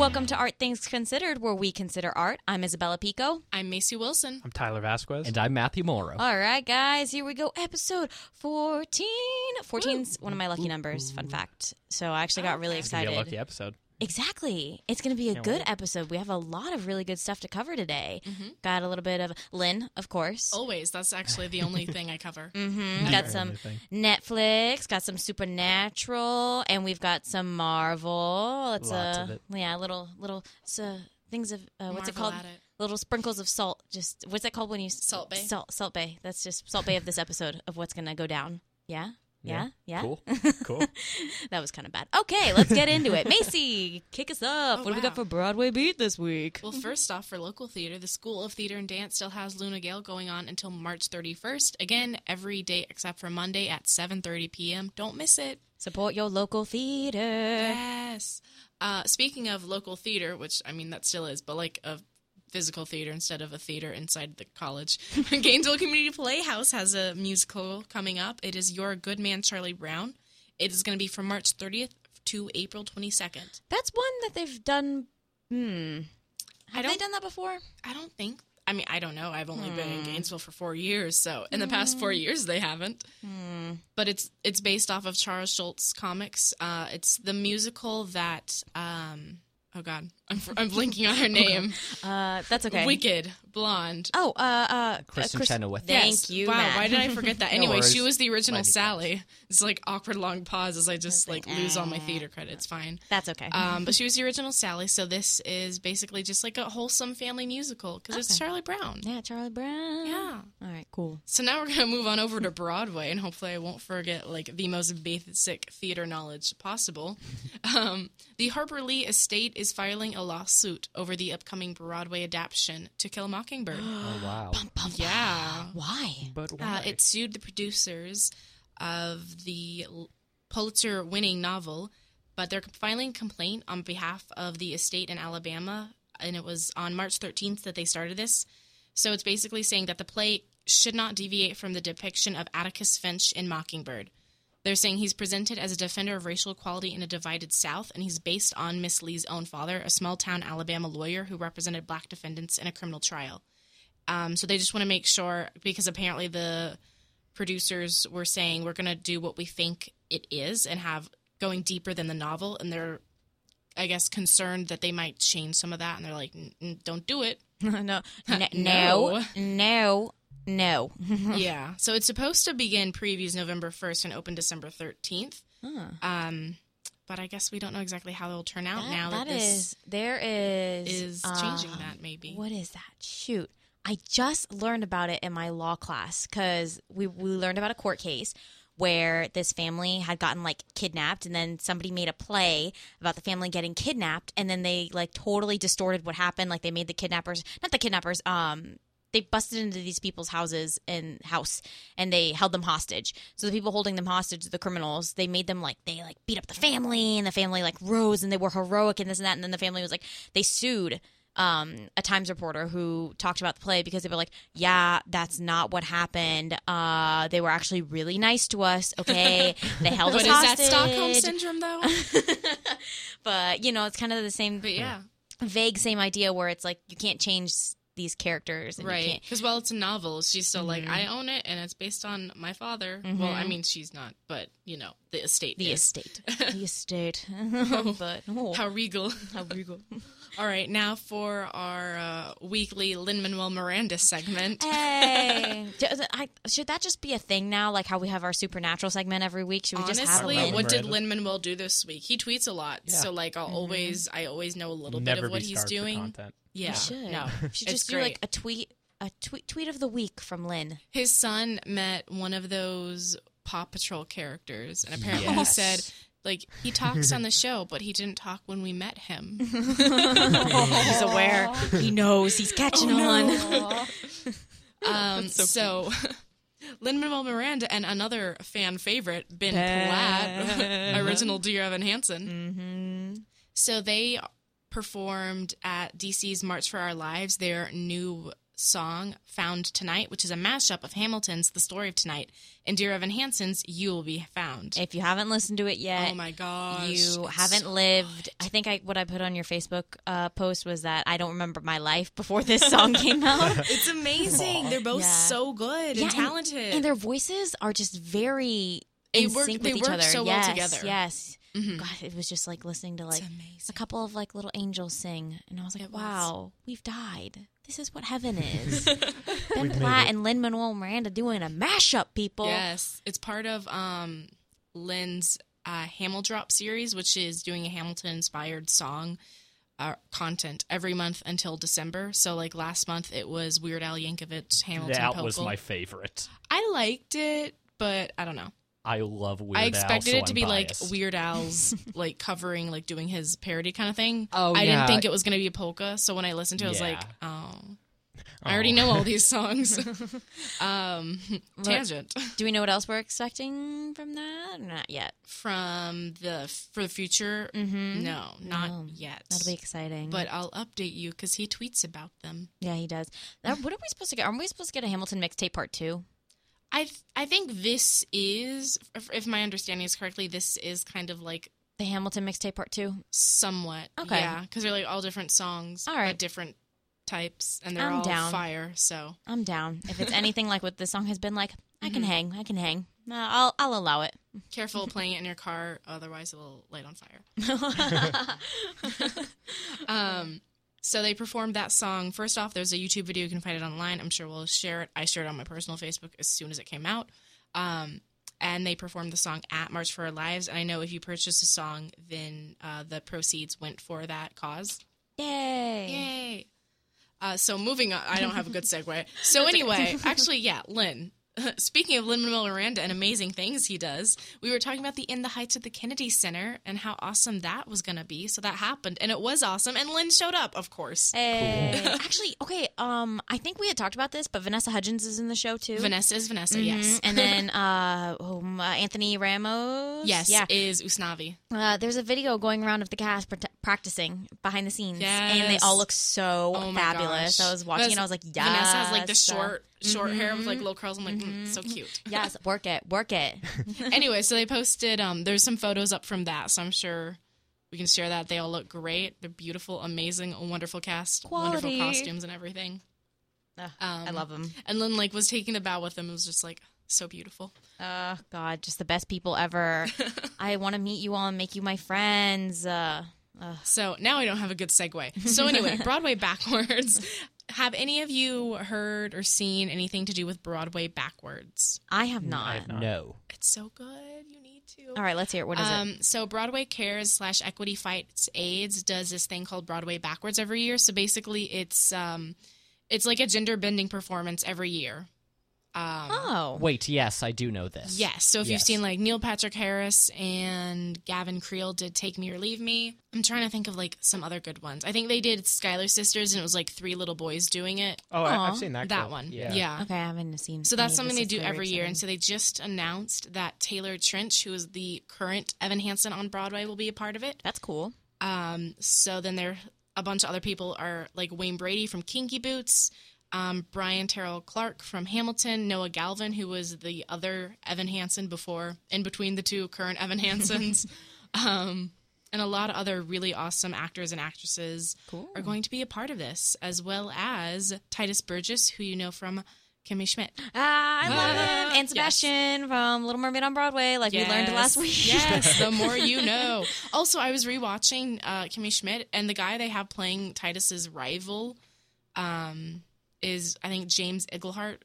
Welcome to Art Things Considered, where we consider art. I'm Isabella Pico. I'm Macy Wilson. I'm Tyler Vasquez. And I'm Matthew Morrow. All right, guys, here we go. Episode 14. 14's one of my lucky numbers, fun fact. So I actually got ah, really It's gonna be excited. a lucky episode. Exactly. It's going to be a Can't good wait. episode. We have a lot of really good stuff to cover today. Mm-hmm. Got a little bit of Lin, of course. Always. That's actually the only thing I cover. hmm Got some anything. Netflix, got some Supernatural, and we've got some Marvel. It's Lots a of it. yeah, little little so things of uh, what's it called? at it. Little sprinkles of salt. Just what's that called when you Salt Bae. Salt Salt Bae. That's just Salt Bae of this episode of what's gonna go down. Yeah. Yeah, yeah. Cool. Cool. That was kind of bad. Okay, let's get into it. Macy, kick us up. Oh, what do we got for Broadway Beat this week? Well, first off, for local theater, the School of Theater and Dance still has Luna Gale going on until March 31st. Again, every day except for Monday at 7:30 p.m. Don't miss it. Support your local theater. Yes. Uh, speaking of local theater, which I mean that still is, but like a physical theater instead of a theater inside the college. Gainesville Community Playhouse has a musical coming up. It is You're Good Man Charlie Brown. It is going to be from March 30th to April 22nd. That's one that they've done. Hmm. I Have they done that before? I don't think. I mean, I don't know. I've only been in Gainesville for four years, so in the past four years they haven't. But it's it's based off of Charles Schulz comics. Uh, it's the musical that. Um, oh God, I'm I'm blinking on her name. Uh, that's okay. Wicked blonde. Oh, uh, uh, Kristin Chris- Chenoweth. Thank Yes. you. Wow, Matt. why did I forget that? Anyway, worries. she was the original Glad you Sally. It's like awkward long pause as I just like lose all my theater credits. Fine. That's okay. Um, but she was the original Sally, so this is basically just like a wholesome family musical because it's Charlie Brown. yeah, Charlie Brown. Yeah. All right, cool. So now we're gonna move on over to Broadway, and hopefully I won't forget like the most basic theater knowledge possible. Um, the Harper Lee estate is filing a lawsuit over the upcoming Broadway adaptation To Kill a Mockingbird. Oh wow. yeah, Why? But uh, it sued the producers of the Pulitzer-winning novel, but they're filing a complaint on behalf of the estate in Alabama, and it was on March 13th that they started this. So it's basically saying that the play should not deviate from the depiction of Atticus Finch in Mockingbird. They're saying he's presented as a defender of racial equality in a divided South, and he's based on Miss Lee's own father, a small town Alabama lawyer who represented black defendants in a criminal trial. Um, so they just want to make sure, because apparently the producers were saying we're going to do what we think it is and have going deeper than the novel, and they're, I guess, concerned that they might change some of that, and they're like, "N- n- don't do it. no, N- no, no, no. yeah. So it's supposed to begin previews November 1st and open December 13th. Um, but I guess we don't know exactly how it'll turn out now that, that this is there is is changing uh, that maybe. What is that? Shoot. I just learned about it in my law class because we, we learned about a court case where this family had gotten like kidnapped and then somebody made a play about the family getting kidnapped and then they like totally distorted what happened like they made the kidnappers not the kidnappers um they busted into these people's houses and house and they held them hostage so the people holding them hostage the criminals they made them like they like beat up the family and the family like rose and they were heroic and this and that and then the family was like they sued um, a Times reporter who talked about the play because they were like, "Yeah, that's not what happened. Uh, they were actually really nice to us. Okay, they held But us is that. Stockholm syndrome though? But you know, it's kind of the same but yeah, vague same idea where it's like you can't change these characters, and right. Because while it's a novel, she's still like, mm-hmm. I own it, and it's based on my father. Mm-hmm. Well, I mean, she's not, but you know, the estate. the is. estate, the estate. but oh, How regal. how regal. All right, now for our uh, weekly Lin Manuel Miranda segment. Hey, D- I, should that just be a thing now? Like how we have our supernatural segment every week? Should we just have a Honestly, what did Miranda. Lin Manuel do this week? He tweets a lot, Yeah. so like I'll always, I always know a little Never bit of what be he's starved for doing. content. Yeah, We should. no, We should just do great. like a tweet, a tweet, tweet of the week from Lin. His son met one of those Paw Patrol characters, and apparently Yes. he said, like, he talks on the show, but he didn't talk when we met him. He's aware. He knows. He's catching on. Um, so, Lin Manuel Miranda and another fan favorite, Ben Platt, original Dear Evan Hansen. So they performed at DC's March for Our Lives, their new song Found Tonight, which is a mashup of Hamilton's The Story of Tonight and Dear Evan Hansen's You Will Be Found. If you haven't listened to it yet, oh my gosh. you haven't so lived. I think I what I put on your Facebook uh, post was that I don't remember my life before this song came out. It's amazing. They're both Yeah. so good Yeah, and talented. and their voices are just very They in work- sync they with each work other. so well yes, together. Yes. Mhm. God, it was just like listening to like a couple of like little angels sing, and I was like, It was. "Wow, we've died. This is what heaven is." Ben Platt it. and Lin Manuel Miranda doing a mashup, people. Yes, it's part of um, Lin's uh, Hamildrop series, which is doing a Hamilton inspired song uh, content every month until December. So, like last month, it was Weird Al Yankovic's Hamilton. that was my favorite. I liked it, but I don't know. I love Weird I Al, expected so it to I'm be biased. like Weird Al's like covering, like doing his parody kind of thing. Oh, I yeah. didn't think it was going to be a polka. So when I listened to it, I was like, Yeah. oh. I already know all these songs. um, tangent. Do we know what else we're expecting from that? Not yet. from the for the future Mm-hmm. no not No. yet That'll be exciting. but i'll update you because he tweets about them yeah, he does. Now, what are we supposed to get? Are we supposed to get a Hamilton mixtape part two? I th- i think this is if, if my understanding is correctly this is kind of like The Hamilton mixtape part two. somewhat Okay. yeah because they're like all different songs All right. but different types and they're I'm all down. fire so I'm down. If it's anything like what this song has been like, I Mm-hmm. can hang. I can hang. Uh, I'll I'll allow it. careful playing it in your car otherwise it will light on fire Um, so they performed that song. First off, there's a YouTube video. You can find it online. I'm sure we'll share it. I shared it on my personal Facebook as soon as it came out. Um, and they performed the song at March for Our Lives. And I know if you purchased a song, then uh, the proceeds went for that cause. Yay! Yay! Uh, so moving on, I don't have a good segue. So anyway, actually, yeah, Lin. Speaking of Lin Manuel Miranda and amazing things he does, we were talking about the In the Heights at the Kennedy Center and how awesome that was going to be. So that happened, and it was awesome. And Lin showed up, of course. Hey. Actually, okay. Um, I think we had talked about this, but Vanessa Hudgens is in the show too. Vanessa is Vanessa, Mhm. yes. And then uh, um, uh, Anthony Ramos. Yes, Yeah. is Usnavi. Uh, there's a video going around of the cast pr- practicing behind the scenes, and they all look so Oh fabulous. gosh. I was watching, Vas- and I was like, "Yes." Vanessa has like the uh, short, short hair with like little curls. I'm like, mm, so cute. Yes, work it, work it. anyway, so they posted. Um, there's some photos up from that, so I'm sure we can share that. They all look great. They're beautiful, amazing, a wonderful cast, wonderful costumes and everything. Ugh, Um, I love them. And Lin like was taking the bow with them. It was just like so beautiful. Oh God, just the best people ever. I want to meet you all and make you my friends. Uh, So now I don't have a good segue. So anyway, Broadway backwards. Have any of you heard or seen anything to do with Broadway backwards? I have not. I have not. No. It's so good. You need to. All right, let's hear it. What is it? Um, so Broadway Cares slash Equity Fights AIDS does this thing called Broadway Backwards every year. So basically, it's um, it's like a gender bending performance every year. Um, Oh, Wait, yes, I do know this. Yes. So if you've seen like Neil Patrick Harris and Gavin Creel did Take Me or Leave Me, I'm trying to think of like some other good ones. I think they did Schuyler Sisters and it was like three little boys doing it. Oh, I, Aw. I've seen that. that clip. one. Yeah. Yeah. okay. I haven't seen. So that's something they do every year. And so they just announced that Taylor Trensch, who is the current Evan Hansen on Broadway, will be a part of it. that's cool. Um, so then there a bunch of other people are like Wayne Brady from Kinky Boots, um, Bryan Terrell Clark from Hamilton, Noah Galvin, who was the other Evan Hansen before, in between the two current Evan Hansens, um, and a lot of other really awesome actors and actresses Cool. are going to be a part of this, as well as Tituss Burgess, who you know from Kimmy Schmidt. Ah, I love him. And Sebastian from Little Mermaid on Broadway, like we learned last week. Yes, the more you know. Also, I was rewatching uh, Kimmy Schmidt, and the guy they have playing Titus's rival um, is, I think, James Iglehart,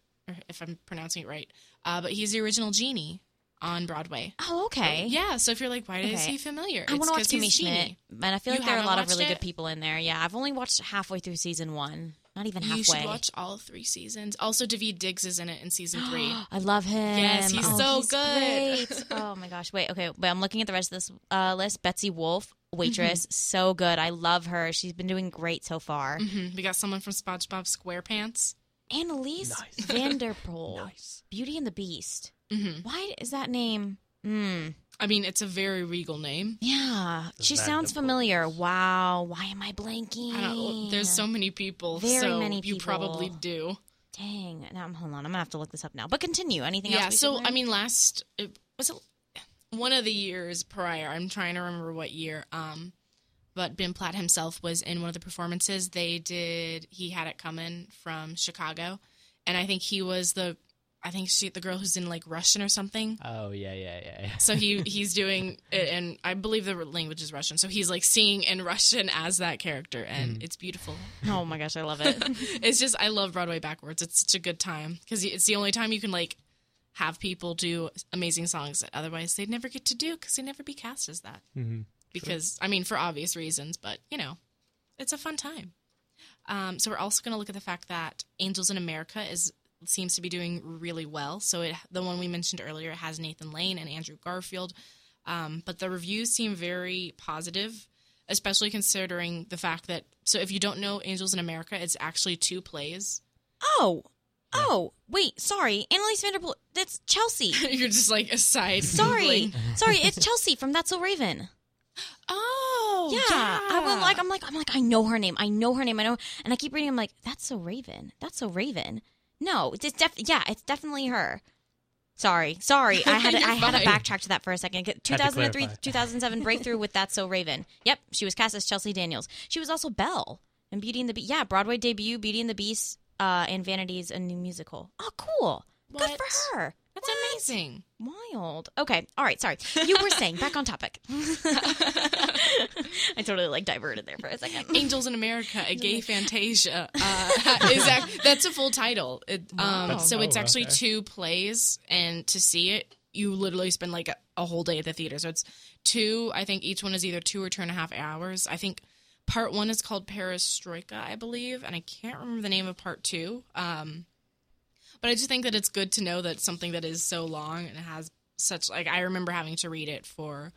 if I'm pronouncing it right. Uh, but he's the original genie on Broadway. Oh, okay. Yeah, so if you're like, why is Okay. he familiar? I want to watch Kimmy Schmidt, but I feel You like there are a lot of really it? good people in there. Yeah, I've only watched halfway through season one, not even halfway. You should watch all three seasons. Also, Daveed Diggs is in it in season three. I love him. Yes, he's Oh, so he's good. Oh my gosh! Wait, okay, but I'm looking at the rest of this uh, list. Betsy Wolfe, waitress, Mm-hmm. so good. I love her. She's been doing great so far. Mhm. We got someone from SpongeBob SquarePants. Anneliese Nice. van der Pol, Nice. Beauty and the Beast. hmm Why is that name? Hmm. I mean, it's a very regal name. Yeah, she Van sounds familiar. Wow, why am I blanking? I. There's so many people. Very so many You probably do. Dang. Now, hold on. I'm gonna have to look this up now. But continue. Anything Yeah. else? Yeah. So I mean, last it, was it one of the years prior. I'm trying to remember what year. Um, but Ben Platt himself was in one of the performances. They did. He had it coming from Chicago, and I think he was the. I think she, the girl who's in like Russian or something. Oh yeah, yeah, yeah. yeah. So he he's doing it, and I believe the language is Russian. So he's like singing in Russian as that character, and it's beautiful. oh my gosh, I love it. It's just I love Broadway backwards. It's such a good time because it's the only time you can like have people do amazing songs that otherwise they'd never get to do because they'd never be cast as that. Mm-hmm. Because I mean, for obvious reasons, but you know, it's a fun time. Um, so we're also going to look at the fact that Angels in America is seems to be doing really well. So it the one we mentioned earlier it has Nathan Lane and Andrew Garfield, um, but the reviews seem very positive, especially considering the fact that so if you don't know Angels in America, it's actually two plays. oh, oh, wait. Sorry, Anneliese van der Pol. That's Chelsea. You're just like aside. Sorry, sorry. It's Chelsea from That's So Raven. Oh, Yeah, I was like, I'm like, I'm like, I know her name. I know her name. I know, and I keep reading. I'm like, that's so Raven. That's so Raven. No, it's def. Yeah, it's definitely her. Sorry, sorry. I had to, You're I had to backtrack to that for a second. 2003, 2007 breakthrough with That's So Raven. Yep, she was cast as Chelsea Daniels. She was also Belle in Beauty and the Beast. Yeah, Broadway debut, Beauty and the Beast, uh, and Vanities a new musical. Oh, cool. Good for her. That's amazing. Wild. Okay. All right. Sorry. You were saying back on topic. I totally like diverted there for a second. Angels in America, a gay fantasia. Uh, is act- that's a full title. It, um, That's- so it's oh, actually okay. two plays, and to see it, you literally spend like a, a whole day at the theater. So it's two. I think each one is either two or two and a half hours. I think part one is called Perestroika, I believe, and I can't remember the name of part two. Um, but I just think that it's good to know that something that is so long and has such like I remember having to read it for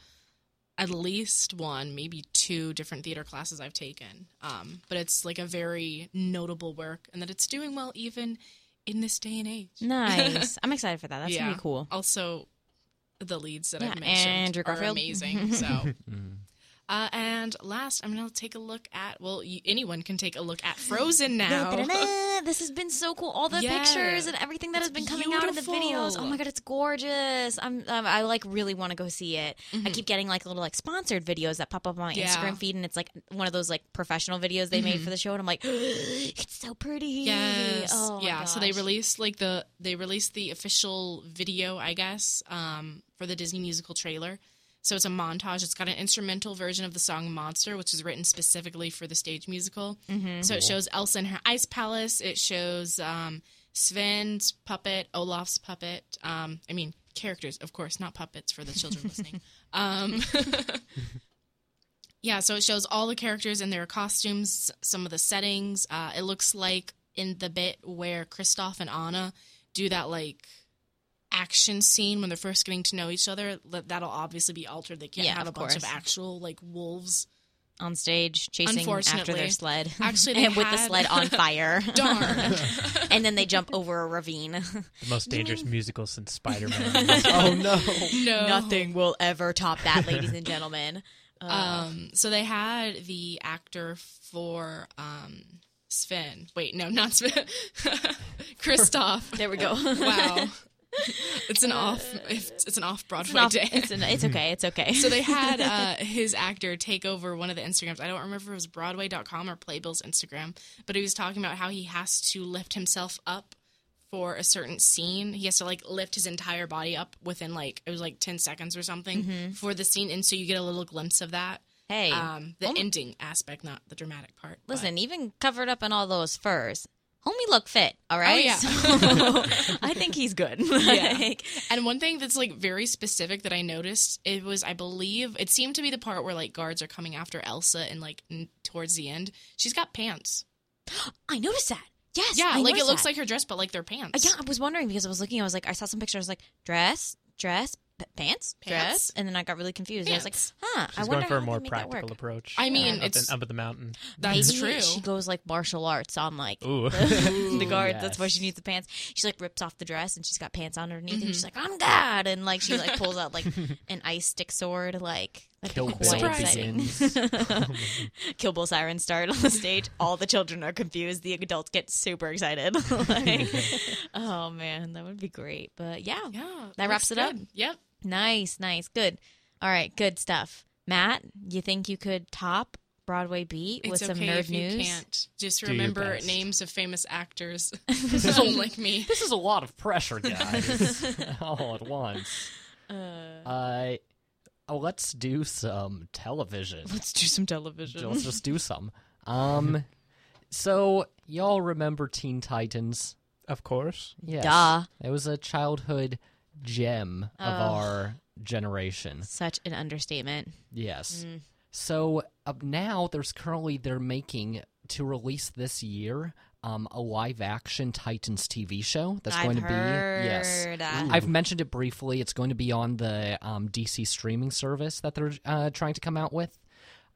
at least one, maybe two different theater classes I've taken. Um, but it's like a very notable work, and that it's doing well even in this day and age. Nice. I'm excited for that. That's gonna be cool. Also, the leads that Yeah, I've mentioned Andrew are amazing. So. Uh, and last, I'm going to take a look at. Well, you, anyone can take a look at Frozen now. This has been so cool. All the Yeah. pictures and everything that has been coming out of the videos. Oh my god, it's gorgeous. I'm um, I like really want to go see it. Mm-hmm. I keep getting like little like sponsored videos that pop up on my Yeah. Mm-hmm. Instagram feed, and it's like one of those like professional videos they made for the show, and I'm like, it's so pretty. Yes. Oh yeah. So they released like the they released the official video, I guess, um, for the Disney musical trailer. So it's a montage. It's got an instrumental version of the song "Monster," which was written specifically for the stage musical. Mm-hmm. So it shows Elsa in her ice palace. It shows um, Sven's puppet, Olaf's puppet. Um, I mean characters, of course, not puppets for the children listening. Um, yeah, so it shows all the characters and their costumes, some of the settings. Uh, it looks like in the bit where Kristoff and Anna do that like action scene when they're first getting to know each other. that- That'll obviously be altered. They can't Yeah, have a of bunch of actual like wolves. on stage chasing after Unfortunately. their sled. Actually, they and with the sled on fire. Darn. and then they jump over a ravine. The most dangerous musical since Spider Man. oh no! no. Nothing will ever top that, ladies and gentlemen. Um, so they had the actor for um, Sven. Wait, no, not Sven. Kristoff. There we go. Wow. It's an off. It's an off Broadway It's, day. it's, it's okay. It's okay. So they had uh, his actor take over one of the Instagrams. I don't remember if it was Broadway.com or Playbill's Instagram, but he was talking about how he has to lift himself up for a certain scene. He has to like lift his entire body up within like it was like ten seconds or something for the scene, and so you get a little glimpse of that. hey, Um, the ending aspect, not the dramatic part. but- listen, even covered up in all those furs, homie look fit. All right. Oh, yeah. So, I think he's good. Yeah. Like, And one thing that's like very specific that I noticed, it was I believe it seemed to be the part where like guards are coming after Elsa and like n- towards the end, she's got pants. I noticed that. Yes. Yeah, I like it looks that. like her dress, but like they're pants. Uh, Yeah, I was wondering because I was looking. I was like, I saw some pictures. I was like, dress, dress, pants, Pants. dress, and then I got really confused. I was like, Pants. huh, I She's wonder going for how a more they make that practical approach. I mean, up, it's- in, up at the mountain. That's Maybe true. She goes like martial arts on like Ooh. the, the guard. That's why she needs the pants. She like rips off the dress and she's got pants on underneath, Mm-hmm. and she's like, "I'm God," and like she like pulls out like an ice stick sword, like. That'd be Kill quite Bill exciting. Kill Bill sirens start on the stage. All the children are confused. The adults get super excited. like, oh man, that would be great. But yeah, Yeah, That wraps looks it up. good. Yep. Nice, nice, good. All right, good stuff. Matt, you think you could top Broadway Beat It's with some okay nerd if you news? can't. Just remember names of famous actors. like me. this is a lot of pressure, guys, all at once. Uh, uh, let's do some television. Let's do some television. Let's just do some. Um, so y'all remember Teen Titans? Of course. Yes. Duh. It was a childhood gem of Oh. our generation. Such an understatement. Yes. Mm. So uh, now there's currently they're making to release this year um, a live action Titans TV show that's I've going to be yes. that. I've mentioned it briefly. It's going to be on the um, DC streaming service that they're uh, trying to come out with.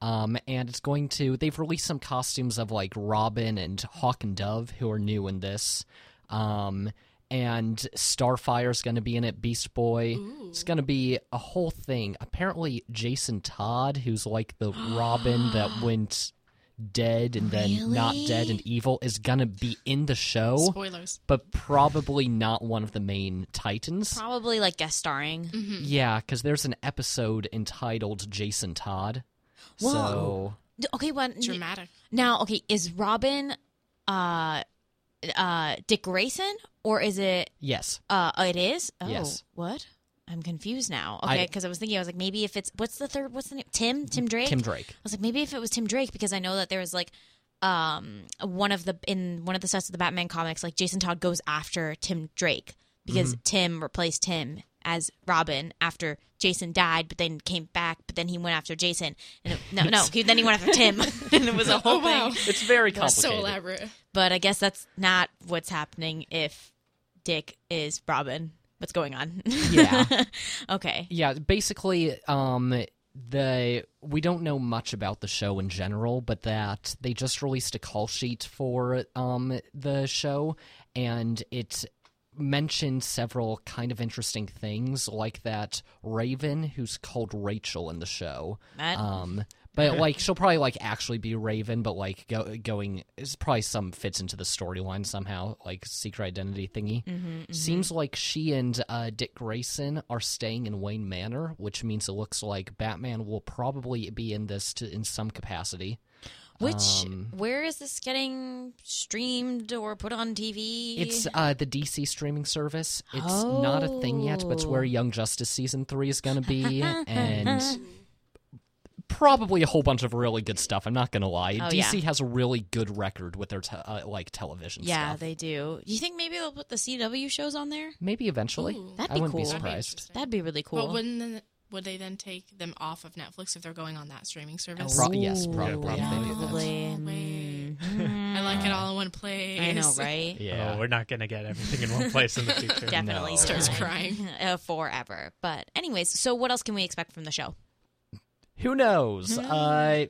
Um, and it's going to they've released some costumes of like Robin and Hawk and Dove who are new in this. Um, and Starfire's going to be in it. Beast Boy. It's going to be a whole thing. Apparently, Jason Todd, who's like the Robin that went dead and then not dead and evil, is going to be in the show, Spoilers. but probably not one of the main Titans. Probably like guest starring. Yeah, because there's an episode entitled Jason Todd. Whoa. So Okay, well, Dramatic. now, okay, is Robin uh uh Dick Grayson or is it yes, uh it is? Oh, Yes. what? I'm confused now. Okay, because I, was thinking I was like maybe if it's what's the third what's the name? Tim? Tim Drake? Tim Drake. I was like maybe if it was Tim Drake because I know that there was like um one of the in one of the sets of the Batman comics like Jason Todd goes after Tim Drake because Tim replaced him as Robin after Jason died but then came back but then he went after Jason. And it, no no he, then he went after Tim. And it was a whole Oh, wow. thing. It's very That's so elaborate. but I guess that's not what's happening if Dick is Robin. What's going on? Yeah. okay. Yeah, basically, um, the we don't know much about the show in general, but that they just released a call sheet for um the show, and it mentioned several kind of interesting things, like that Raven, who's called Rachel in the show, That- um. But like she'll probably like actually be Raven, but like go, going is probably some fits into the storyline somehow, like secret identity thingy. Seems like she and uh, Dick Grayson are staying in Wayne Manor, which means it looks like Batman will probably be in this to, in some capacity. Which Um, where is this getting streamed or put on TV? It's uh, the DC streaming service. It's not a thing yet, but it's where Oh. Young Justice season three is going to be, and probably a whole bunch of really good stuff. I'm not going to lie. Oh, DC yeah. has a really good record with their te- uh, like television stuff. yeah, stuff. they do. Do you think maybe they'll put the CW shows on there? Maybe eventually. Ooh. That'd I be wouldn't be cool. That'd be That'd be really cool. But wouldn't then, would they then take them off of Netflix if they're going on that streaming service? Pro- yes, Ooh, probably. probably they do that. probably. Mm. I like it all in one place. I know, right? Yeah. Oh, we're not gonna get everything in one place in the future. Definitely No. Starts crying. uh, forever. But anyways, so what else can we expect from the show? Who knows? Hmm. Uh,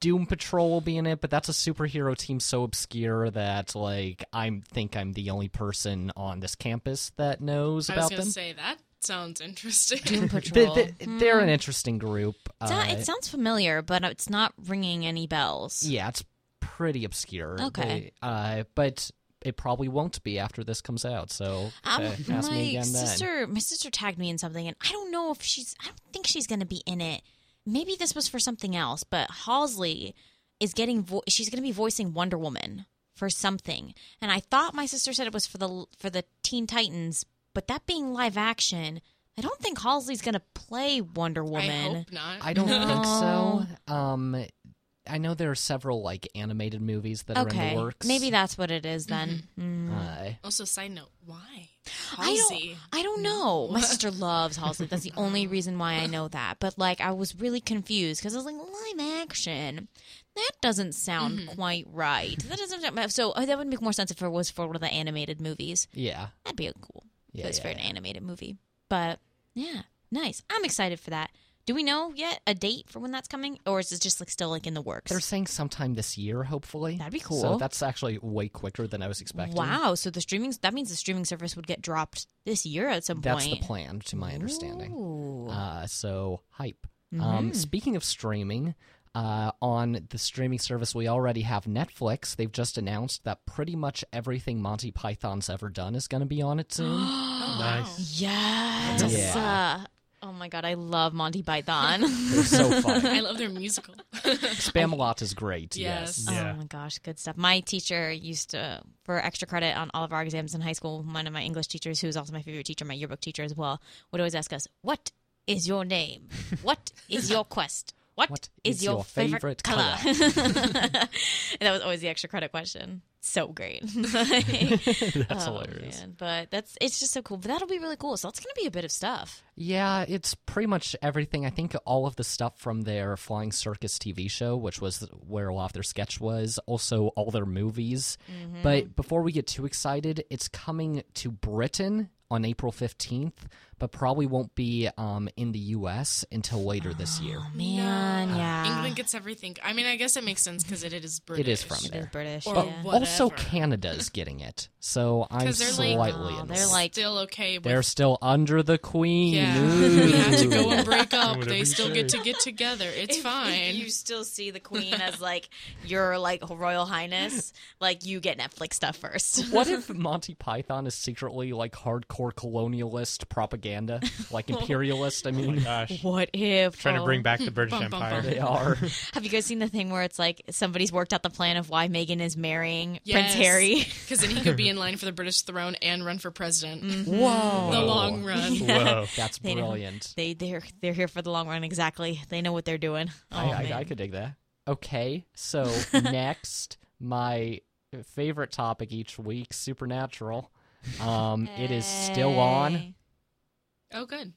Doom Patrol will be in it, but that's a superhero team so obscure that like I think I'm the only person on this campus that knows I was about gonna them. say that sounds interesting. Doom They, Patrol. they, they're an interesting group. It's not- Uh, it sounds familiar, but it's not ringing any bells. yeah, it's pretty obscure. Okay. They- uh, but it probably won't be after this comes out. So Um, uh, ask my me again then. sister, my sister tagged me in something, and I don't know if she's. I don't think she's going to be in it. Maybe this was for something else, but Halsey is getting. Vo- she's going to be voicing Wonder Woman for something, and I thought my sister said it was for the for the Teen Titans, but that being live action, I don't think Halsey's going to play Wonder Woman. I Woman. hope not. I don't think so. Um, I know there are several like animated movies that are in the works. maybe that's what it is then. Mm. Uh, Also, side note, why? I don't. Halsey. I don't know. My sister loves Halsey. That's the only reason why I know that. But like, I was really confused because I was like, live action. That doesn't sound Mm-hmm. quite right. That doesn't. sound- So uh, that would make more sense if it was for one of the animated movies. yeah. That'd be cool. Yeah, it was yeah, for an yeah. animated movie. But Yeah, nice. I'm excited for that. Do we know yet a date for when that's coming, or is it just like still like in the works? They're saying sometime this year, hopefully. That'd be cool. So that's actually way quicker than I was expecting. Wow, so the streaming that means the streaming service would get dropped this year at some point. That's the plan, to my understanding. Ooh. Uh, so hype. Mm-hmm. Um, speaking of streaming, uh, on the streaming service we already have Netflix. They've just announced that pretty much everything Monty Python's ever done is going to be on it soon. Oh, Nice. yes. Yeah. Uh, oh my god, I love Monty Python. They're so funny. I love their musical. Spamalot is great. Yes. Yes. Yeah. Oh my gosh, good stuff. My teacher used to, for extra credit on all of our exams in high school, one of my English teachers, who was also my favorite teacher, my yearbook teacher as well, would always ask us, What is your name? What is your quest? What is, is your, your favorite, favorite color? and that was always the extra credit question. So great. That's Oh, hilarious. man. But that's it's just so cool. But that'll be really cool. So that's gonna be a bit of stuff. Yeah, it's pretty much everything. I think all of the stuff from their Flying Circus TV show, which was where a lot of their sketch was, also all their movies. Mm-hmm. But before we get too excited, it's coming to Britain on April 15th, but probably won't be um, in the US until later this year. Oh man, yeah. England gets everything. I mean, I guess it makes sense because it is British. It is from It there. is British. Or yeah. Also, Whatever. Canada's getting it, so I'm 'Cause they're like- slightly Oh, in they're like Still okay. With, They're still under the Queen. yeah, Ooh. we have to go and break up. They still get to get together. It's fine. you still see the queen as like your like royal highness, like you get Netflix stuff first. What if Monty Python is secretly like hardcore colonialist propaganda, like imperialist? I mean, Gosh. What if Trying to bring oh. back the British Bum, bum, Empire. bum. they are. Have you guys seen the thing where it's like somebody's worked out the plan of why Meghan is marrying Prince Harry? Because then he could be in line for the British throne and run for president. Whoa, The long run. Whoa. That's They know. brilliant. They they're they're here for the long run. Exactly. They know what they're doing. Oh, I, I. I could dig that. Okay, so next, my favorite topic each week, Supernatural. Um, it is still on. Hey. Oh, good.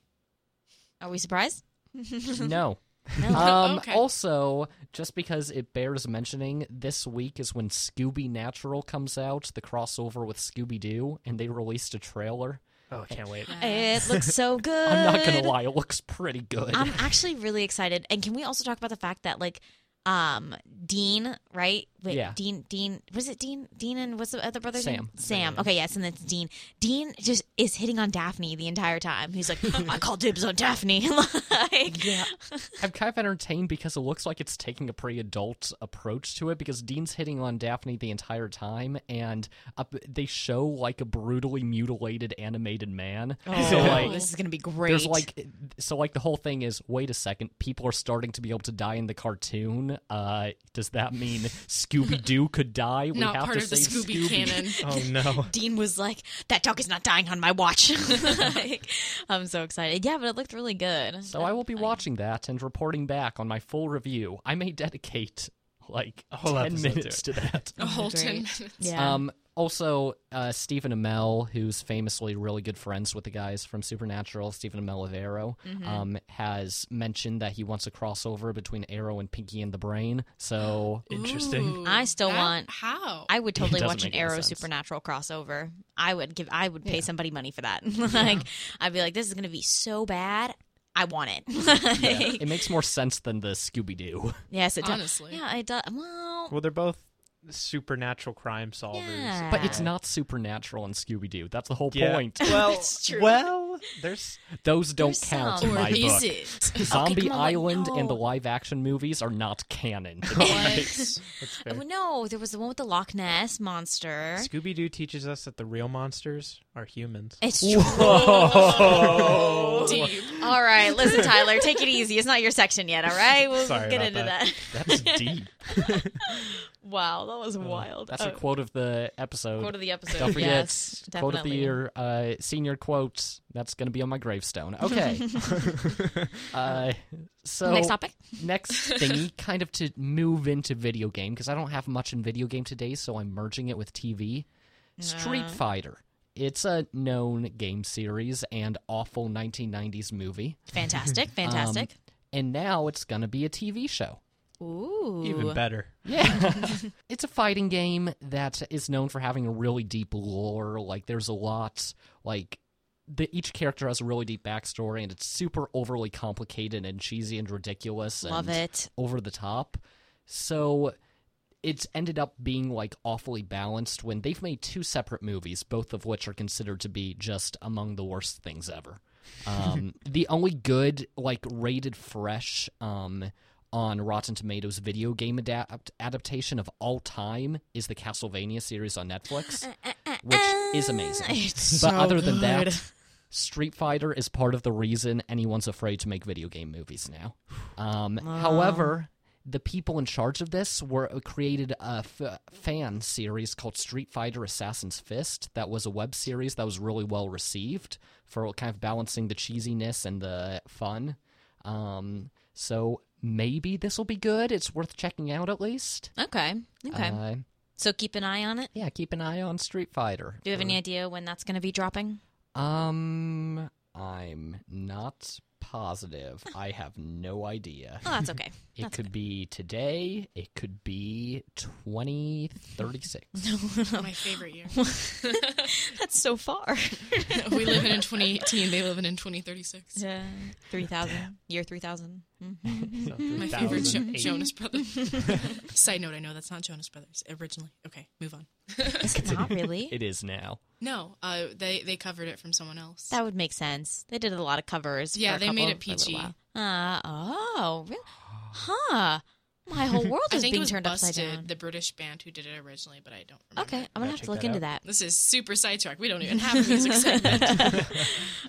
Are we surprised? No. No. Um, Okay. Also, just because it bears mentioning, this week is when Scooby Natural comes out, the crossover with Scooby Doo, and they released a trailer. Oh, I can't wait. it looks so good. I'm not gonna lie, it looks pretty good. I'm actually really excited. And can we also talk about the fact that like um Dean, right? Wait, Yeah. Dean Dean was it Dean Dean and what's the other brother's Sam. name? Sam. Okay, yes, and that's Dean. Dean just is hitting on Daphne the entire time. He's like, I call dibs on Daphne. like Yeah, I'm kind of entertained because it looks like it's taking a pretty adult approach to it. Because Dean's hitting on Daphne the entire time, and up, they show like a brutally mutilated animated man. so oh, like, this is gonna be great. there's like, so like the whole thing is, wait a second, people are starting to be able to die in the cartoon. Uh, does that mean Scooby Doo could die? We Not have part to of the save Scooby, Scooby. canon. Oh no. Dean was like, "That dog is not dying on my watch." like, I'm so excited. Yeah, but it looked really good. So I will be watching that and reporting back on my full review. I may dedicate like a whole ten episode to minutes to that. A whole 10 minutes. Yeah. Um, also, uh, Stephen Amell, who's famously really good friends with the guys from Supernatural, Stephen Amell of Arrow, Mm-hmm. um, has mentioned that he wants a crossover between Arrow and Pinky and the Brain. So Interesting. Ooh, I still that- want- How? I would totally watch an Arrow sense. Supernatural crossover. I would give. I would pay somebody money for that. like, I'd be like, "This is gonna be so bad. I want it." Like, it makes more sense than the Scooby Doo. yes, it does. Honestly. Yeah, it does. Well, Well, they're both supernatural crime solvers. Yeah. But it's not supernatural in Scooby Doo. That's the whole Yeah. point. Well, It's true. well, there's Those don't There's count some. in or my is book. it? Zombie come on, like, Island and the live action movies are not canon. that's fair. Oh, no, there was the one with the Loch Ness monster. Scooby Doo teaches us that the real monsters are humans. It's true. Deep. all right, listen, Tyler, take it easy. It's not your section yet. All right, we'll Sorry get about into that. that. That's deep. Wow, that was wild. That's Oh, a quote of the episode. quote of the episode. Don't forget, yes, quote of the year, uh, senior quote. That's going to be on my gravestone. Okay. uh, so Next topic. next thingy, kind of to move into video game because I don't have much in video game today, so I'm merging it with TV. Street Uh. Fighter. It's a known game series and awful 1990s movie, Fantastic, fantastic. and now it's going to be a TV show. Ooh, Even better. Yeah. it's a fighting game that is known for having a really deep lore. Like there's a lot like the each character has a really deep backstory, and it's super overly complicated and cheesy and ridiculous. Love and it. over the top. So it's ended up being like awfully balanced when they've made two separate movies, both of which are considered to be just among the worst things ever. Um, the only good, like rated fresh um, on Rotten Tomatoes video game adapt- adaptation of all time is the Castlevania series on Netflix, which is amazing. It's but so other than that, Street Fighter is part of the reason anyone's afraid to make video game movies now. Um, However, the people in charge of this were uh, created a f- fan series called Street Fighter Assassin's Fist. That was a web series that was really well received for kind of balancing the cheesiness and the fun. Um, so maybe this will be good. It's worth checking out at least. Okay. Okay. Uh, so keep an eye on it. yeah, keep an eye on Street Fighter. Do you have any idea when that's going to be dropping? Um, I'm not positive. I have no idea. Oh, that's okay. It That's could be today. It could be 2036. My favorite year. That's so far. we live in in 2018. They live in in 2036. yeah. 3000. Year 3000. Mm-hmm. My favorite jo- 2008. Jonas Brothers. Side note: I know that's not Jonas Brothers originally. Okay, move on. Is it not really? it is now. No, uh, they they covered it from someone else. That would make sense. They did a lot of covers. Yeah, for a they couple- made it for a PG. Uh, oh, really? Huh. My whole world is being think it was turned upside down. the British band who did it originally, but I don't remember. Okay, I'm gonna have to look that into out. that. This is super sidetracked. We don't even have a music segment. Uh,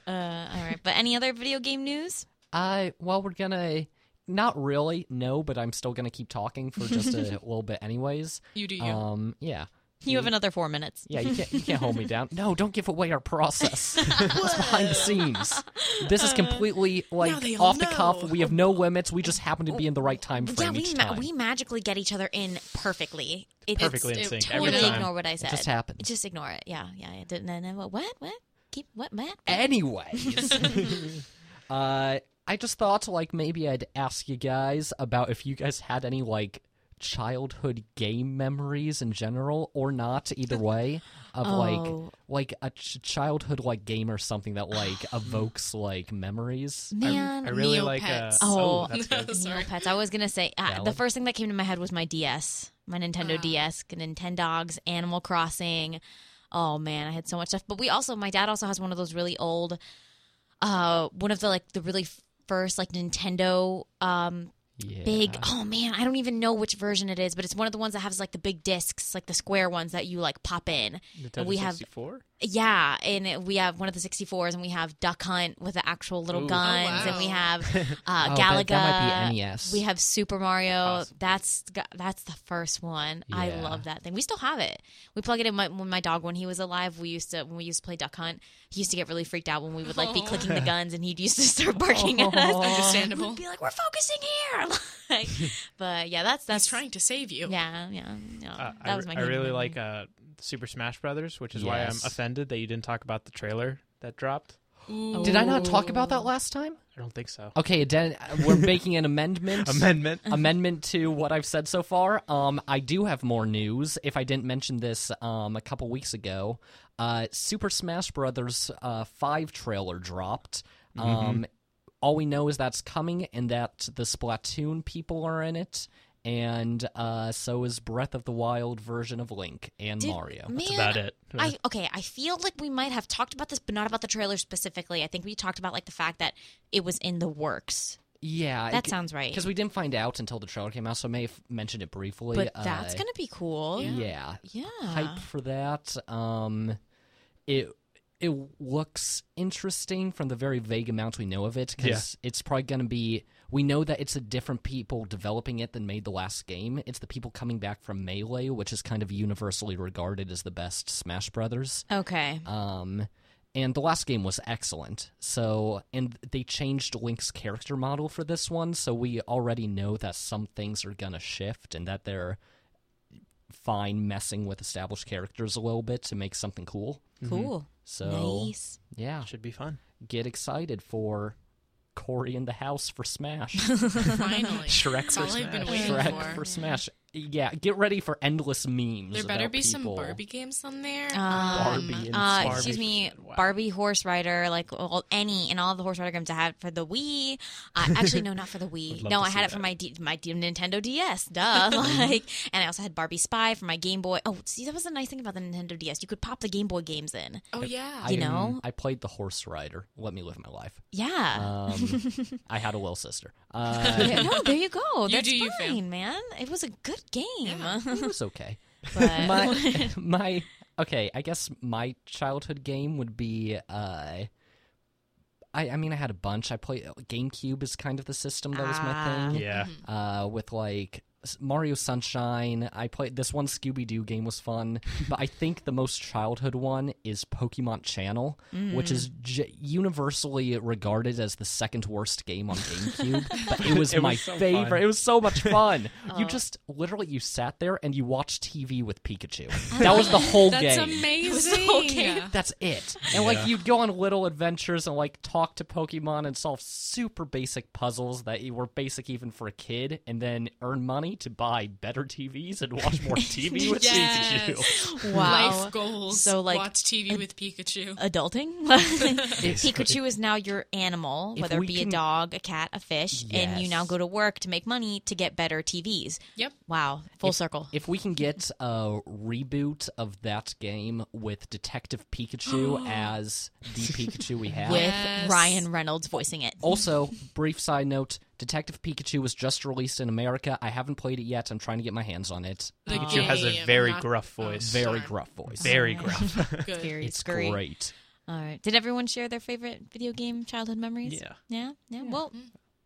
all right, but any other video game news? I well, we're gonna not really no, but I'm still gonna keep talking for just a little bit, anyways. You do you. Um, yeah, You have another four minutes. yeah. You can't you can't hold me down. No, don't give away our process. it's behind the scenes. This is completely like they all off the cuff. We have no limits. We just happen to be in the right time Yeah, we each ma- we magically get each other in perfectly. It, Perfectly it's, in sync totally every time. ignore what I said. just happens. Just ignore it. Yeah, yeah. It didn't. No, no, what? What? Keep what? What? Anyways, uh, I just thought like maybe I'd ask you guys about if you guys had any like childhood game memories in general or not either way of Oh. like like a ch- childhood like game or something that like evokes like memories Man, I really Neopets. like. Uh, Oh. oh, that's good. Neopets. I was gonna say uh, the first thing that came to my head was my DS, my Nintendo Ah. DS, Nintendogs, Animal Crossing. Oh man, I had so much stuff. But we also, my dad also has one of those really old, uh, one of the like the really first like Nintendo um yeah. big oh man i don't even know which version it is but it's one of the ones that has like the big discs like the square ones that you like pop in. Nintendo we have 64. yeah and it- we have one of the 64s and we have duck hunt with the actual little Ooh. guns Oh, and we have uh Oh, galaga that, that might be NES we have super mario. Awesome. that's that's the first one. I love that thing. We still have it. We plug it in my, when my dog when he was alive we used to when we used to play duck hunt he used to get really freaked out when we would like be clicking the guns and he'd used to start barking at us. Understandable. We'd be like, "We're focusing here," like, but yeah, that's that's He's trying to save you. Yeah, yeah, yeah. Uh, that I, was my. I really memory. like uh, Super Smash Brothers, which is why I'm offended that you didn't talk about the trailer that dropped. Ooh. did i not talk about that last time I don't think so. okay then we're making an amendment Amendment. amendment to what I've said so far. Um, I do have more news. If I didn't mention this um, a couple weeks ago, uh, Super Smash Brothers uh, Five trailer dropped. Um, all we know is that's coming and that the Splatoon people are in it, and uh, so is Breath of the Wild version of Link and Did- Mario. Man, That's about it. I okay. I feel like we might have talked about this, but not about the trailer specifically. I think we talked about like the fact that it was in the works. Yeah, That sounds right. because we didn't find out until the trailer came out, so I may have mentioned it briefly. But that's Uh, gonna be cool. yeah. Yeah. hype for that. Um, it it looks interesting from the very vague amount we know of it because it's probably going to be. We know that it's a different people developing it than made the last game. It's the people coming back from Melee, which is kind of universally regarded as the best Smash Brothers. Okay. Um, and the last game was excellent. So, and they changed Link's character model for this one, so we already know that some things are gonna shift and that they're fine messing with established characters a little bit to make something cool. Mm-hmm. Cool. So, Nice. yeah, Should be fun. get excited for Cory in the house for Smash. Finally. Shrek That's for all I've been Smash. waiting Shrek for. for Smash. Yeah, get ready for endless memes. There better about be some. Barbie games on there. Um, Barbie and uh, Barbie excuse me, wow. Barbie Horse Rider, like all, any and all the Horse Rider games I had for the Wii. Uh, actually, no, not for the Wii. No, I had it for that. my D, my D, Nintendo DS. Duh, like, and I also had Barbie Spy for my Game Boy. Oh, see, that was the nice thing about the Nintendo DS. You could pop the Game Boy games in. oh yeah. You I, know? I played the horse rider. Let me live my life. Yeah. Um, I had a little sister. Uh, no, there you go. You That's do you, fine, fam. man. It was a good game. it was okay. But my my okay i guess my childhood game would be uh I, I mean, I had a bunch. I played GameCube is kind of the system that was my Ah. thing. Yeah. Uh, with like S- Mario Sunshine. I played this one Scooby Doo game was fun, but I think the most childhood one is Pokemon Channel, which is mm. j- universally regarded as the second worst game on GameCube. but it was It was my so favorite. fun. It was so much fun. You just literally you sat there and you watched TV with Pikachu. That was the whole That's game. amazing. okay. That's it. And like you'd go on little adventures and like talk to Pokemon and solve super basic puzzles that were basic even for a kid, and then earn money to buy better TVs and watch more TV with Yes. Pikachu. wow. Life goals. So, like, watch TV with Pikachu. adulting. Pikachu is now your animal, If whether it be can- a dog, a cat, a fish, and you now go to work to make money to get better TVs. Yep. Wow, full circle. If we can get a reboot of that game with Detective Pikachu as the Pikachu we have. With Yes. Ryan Reynolds voicing it. Also, brief side note: Detective Pikachu was just released in America. I haven't played it yet. I'm trying to get my hands on it. The Pikachu has a very not- gruff oh, voice. Very gruff voice. Very gruff. Good. Very It's scurry. great. All right. Did everyone share their favorite video game childhood memories? Yeah. Yeah. Yeah. Well,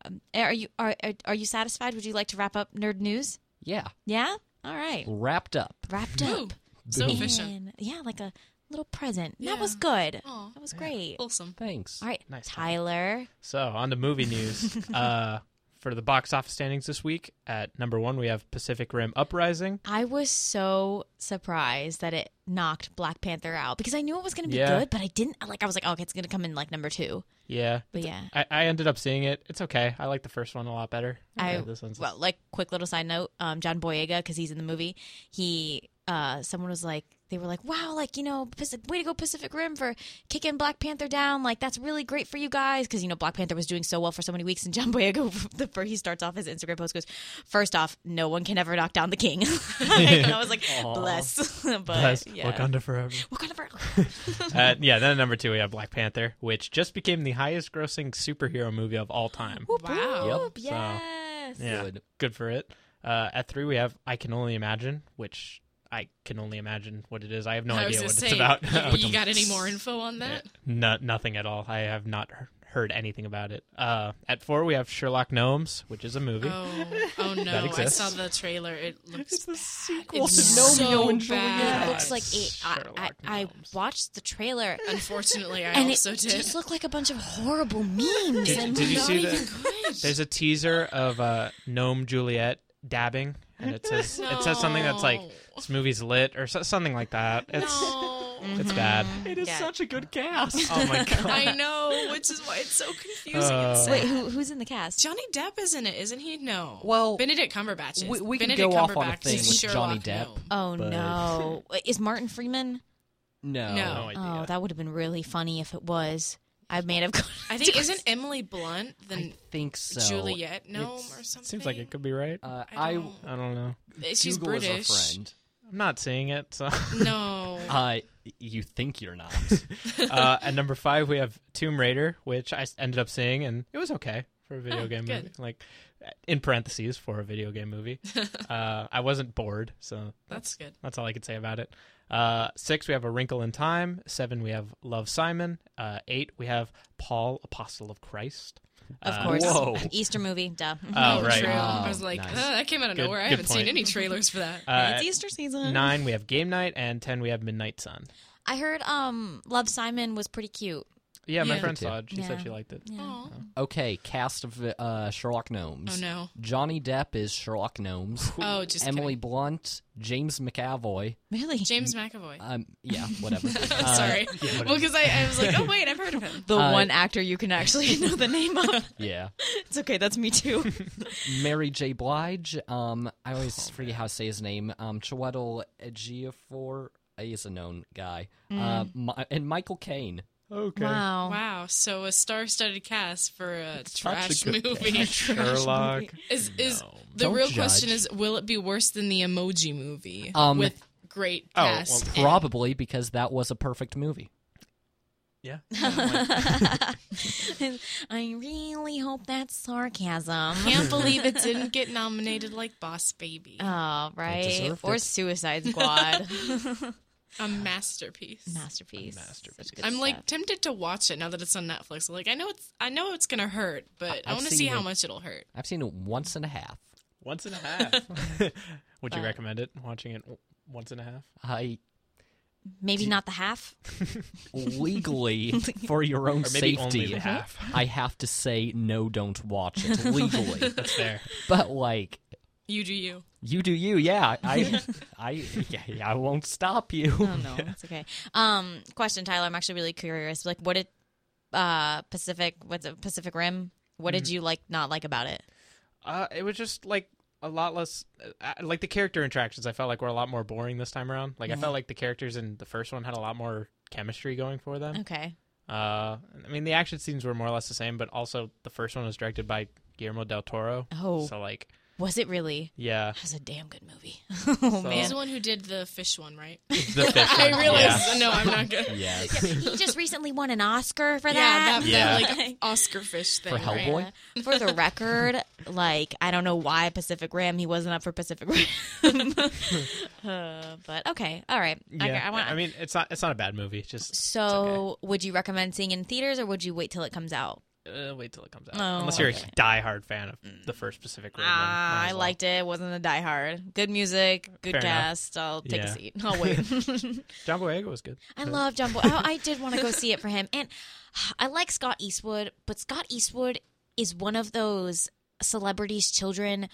um, are you are are- are you satisfied? Would you like to wrap up nerd news? Yeah, Yeah. All right. wrapped up. Wrapped Ooh, up. so efficient. Yeah, like a little present. That was good. Aw. That was great. Awesome. Thanks. All right, Nice. Tyler. So on to movie news. uh, for the box office standings this week, at number one we have Pacific Rim Uprising. I was so surprised that it knocked Black Panther out because I knew it was going to be Yeah. good, but I didn't like. I was like, oh, okay, it's going to come in like number two. Yeah, But yeah, I, I ended up seeing it. It's okay. I like the first one a lot better. I Yeah, this one's well, like quick little side note, um, John Boyega because he's in the movie. He, uh, someone was like, they were like, wow, like you know, Pacific, way to go Pacific Rim for kicking Black Panther down. Like that's really great for you guys because you know Black Panther was doing so well for so many weeks. And John Boyega, the first he starts off his Instagram post goes, first off, no one can ever knock down the king. and I was like, bless, but Bless yeah. Wakanda forever. Wakanda uh, yeah, then at number two we have Black Panther, which just became the highest grossing superhero movie of all time. Wow. Yep. Yes. Yeah, Good. good for it. Uh, at three we have I Can Only Imagine, which I can only imagine what it is. I have no I idea what gonna it's about. You, you got any more info on that? No, nothing at all. I have not heard anything about it. Uh, at four, we have Sherlock Gnomes, which is a movie. Oh, oh no! I exists. saw the trailer. It looks bad. sequel It's to so Romeo and It bad. looks like it. I, I, I watched the trailer. Unfortunately, I and also it did. just looked like a bunch of horrible memes. Did- and did you Not see even the- There's a teaser of uh, Gnome Juliet dabbing, and it says it says something that's like this movie's lit or so, something like that. It's No. it's bad. It is Yeah. such a good cast. Oh my god. I know, which is why it's so confusing. Uh, and. Wait, who, who's in the cast? Johnny Depp is in it, isn't he? No. Well, Benedict Cumberbatch is. we- we can Benedict go off on a thing with Sherlock Johnny Depp. Gnome. Oh But- no, Is Martin Freeman? no. No. no idea. Oh, that would have been really funny if it was. I may have. Gone I think isn't Emily Blunt the I think so. Juliet gnome It's- or something? Seems like it could be right. Uh, I I, don't- I don't know. She's Google is British. our friend. I'm not seeing it. So. No. Uh, you think you're not? uh, at number five, we have Tomb Raider, which I ended up seeing, and it was okay for a video Oh, game good. movie. Like, in parentheses, for a video game movie. uh, I wasn't bored, so That's good. that's all I could say about it. Uh, six, we have A Wrinkle in Time. Seven, we have Love Simon. Uh, eight, we have Paul, Apostle of Christ. Of Uh, course, Whoa. Easter movie. Duh. Oh, right. True. Oh, I was like, nice. uh, that came out of Good- nowhere. I haven't seen any trailers for that. Uh, it's Easter season. nine, we have Game Night, and ten, we have Midnight Sun. I heard um Love Simon was pretty cute. Yeah, my Yeah. friend saw it. She Yeah. said she liked it. Aw. Okay, cast of uh, Sherlock Gnomes. Oh no. Johnny Depp is Sherlock Gnomes. Oh, just Emily kidding. Blunt, James McAvoy. Really? James McAvoy. Um, yeah, whatever. Uh, Sorry. well, because I, I was like, oh wait, I've heard of him. the Uh, one actor you can actually know the name of. Yeah. It's okay. That's me too. Mary J. Blige. Um, I always forget how to say his name. Um, Chiwetel Ejiofor. He's a known guy. Uh, Mi- and Michael Caine. Okay. wow. Wow. So a star-studded cast for a Such a trash good movie. cast. Sherlock. Is is No. the Don't real judge. question is will it be worse than the Emoji movie Um, with great Oh, well, cast? and- Probably because that was a perfect movie. Yeah. I really hope that's sarcasm. Can't believe it didn't get nominated like Boss Baby. Oh, right. deserved Or it. Suicide Squad. A masterpiece. Masterpiece. Masterpiece. I'm like stuff. tempted to watch it now that it's on Netflix. Like I know it's I know it's gonna hurt, but I, I've want to seen see how it. much it'll hurt. I've seen it once and a half. Once and a half. Would you But- recommend it? Watching it once and a half? I maybe not the half. legally, for your own Or maybe safety, only the half. I have to say no. Don't watch it legally. That's fair. but like, You do you. you do you. Yeah, I, I, yeah, I won't stop you. Oh no, it's okay. Um, question, Tyler. I'm actually really curious. Like, what did uh Pacific? What's it? Pacific Rim? What did you like? Not like about it? Uh, it was just like a lot less, uh, like the character interactions. I felt like were a lot more boring this time around. Like I felt like the characters in the first one had a lot more chemistry going for them. Okay. Uh, I mean, the action scenes were more or less the same, but also the first one was directed by Guillermo del Toro. Oh, So like, was it really? yeah, That was a damn good movie. oh So- He's the one who did the fish one, right? the fish I one, realized. yeah. No, I'm not good. Yes. he just recently won an Oscar for Yeah, that. that, Yeah. that like Oscar fish thing. For right? Hellboy? Yeah. For the record, like I don't know why Pacific Rim. He wasn't up for Pacific Rim. uh, but okay, all right. I- Yeah, I, want. I mean, it's not it's not a bad movie. It's just so, would you recommend seeing in theaters, or would you wait till it comes out? Uh, wait till it comes out. Oh, Unless you're okay. a diehard fan of the first Pacific Rim. then Ah, I well. liked it. It Wasn't a diehard. Good music, good Fair enough. cast. I'll take a seat. I'll wait. John Boyega was good. I love John Boy. Oh, I did want to go see it for him, and I like Scott Eastwood, but Scott Eastwood is one of those celebrities' children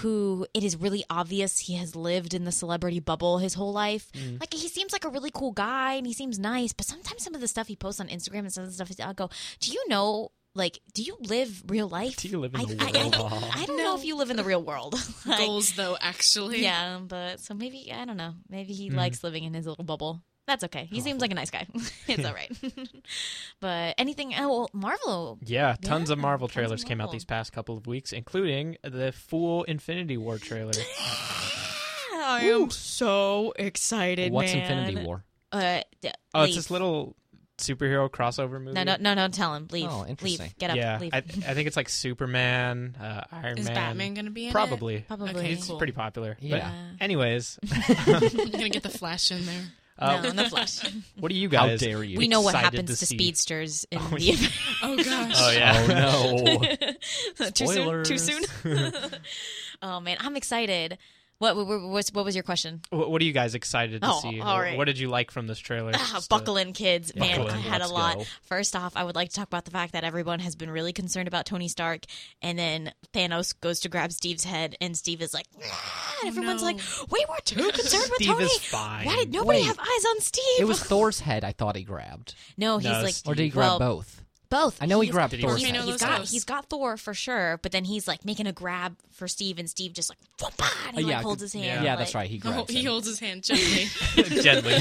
who it is really obvious he has lived in the celebrity bubble his whole life. Mm. Like he seems like a really cool guy and he seems nice, but sometimes some of the stuff he posts on Instagram and some of the stuff I'll go, "Do you know?" Like, do you live real life? Do you live in I, the I- I world? think- I, don't know if you live in the real world. Like, Goals though, actually. yeah, but so maybe I don't know. Maybe he Hmm. likes living in his little bubble. That's okay. He seems like a nice guy. it's all right. but anything? Oh, well, Marvel. Yeah, tons of Marvel tons of trailers came out these past couple of weeks, including the full Infinity War trailer. I am so excited. What's man. Infinity War? Uh, d- Oh, it's this little superhero crossover movie. No, no, no, no. Tell him. Leave. Oh, interesting. Leave. Get up. yeah, Leave. I, I think it's like Superman, uh, Iron Is Man. Batman gonna be in Probably. Probably. Okay, It's cool. pretty popular. But Yeah. anyways. You're gonna get the Flash in there. uh, no, no flash. what do you guys? How dare you? we know what happens to, see? speedsters in Oh, the yeah. Oh gosh. Oh yeah. Oh no! too soon. Too soon. oh man, I'm excited. What, what, what, was- what was your question? What, what are you guys excited to Oh, see? all right. What did you like from this trailer? Ah, Just, uh, buckle in, kids. Man, buckle I in. had a lot. go. First off, I would like to talk about the fact that everyone has been really concerned about Tony Stark, and then Thanos goes to grab Steve's head, and Steve is like, "Ah," and everyone's no. like, "We were too concerned with Steve Tony. is fine. Why did nobody Wait. have eyes on Steve?" It was Thor's head. I thought he grabbed, no, he's No, like, Steve. or did he grab well, both? Both. I know he He's- grabbed Did he Thor's He's, Okay, head. no, got goes. he's got Thor for sure, but then he's like making a grab for Steve, and Steve just like, "Whoop-ah," and he Oh, yeah, like holds his hand. yeah, like, that's right. He Oh, grabs he him. holds his hand gently. Gently.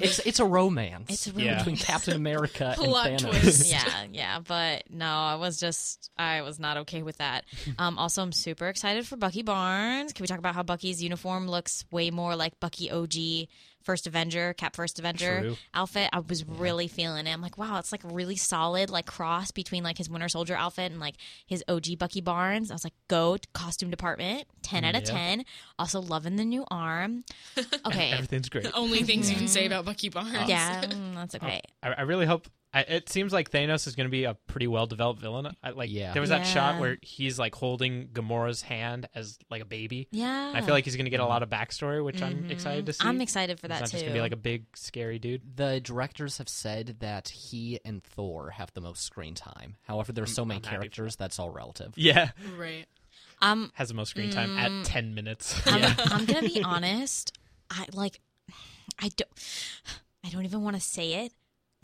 It's it's a romance. It's a really Yeah. between Captain America and Plot Thanos. twist. yeah, yeah, but no, I was just I was not okay with that. Um, also, I'm super excited for Bucky Barnes. Can we talk about how Bucky's uniform looks way more like Bucky OG First Avenger, Cap First Avenger True. outfit? I was really feeling it. I'm like, wow, it's like really solid, like cross between like his Winter Soldier outfit and like his OG Bucky Barnes. I was like, go costume department, ten out of Yeah. ten. Also loving the new arm. Okay, Everything's great. The only things you can say about Bucky Barnes. yeah, mm, that's okay. I, I really hope. I, it seems like Thanos is going to be a pretty well developed villain. I, like Yeah. there was that shot where he's like holding Gamora's hand as like a baby. Yeah. I feel like he's going to get a lot of backstory, which I'm Mhm. excited to see. I'm excited for It's that not too. just going to be like a big scary dude. The directors have said that he and Thor have the most screen time. However, there's so many I'm characters that's all relative. Yeah, Right. um, has the most screen time Mm. at ten minutes. I'm, I'm gonna be honest. I like. I don't. I don't even want to say it,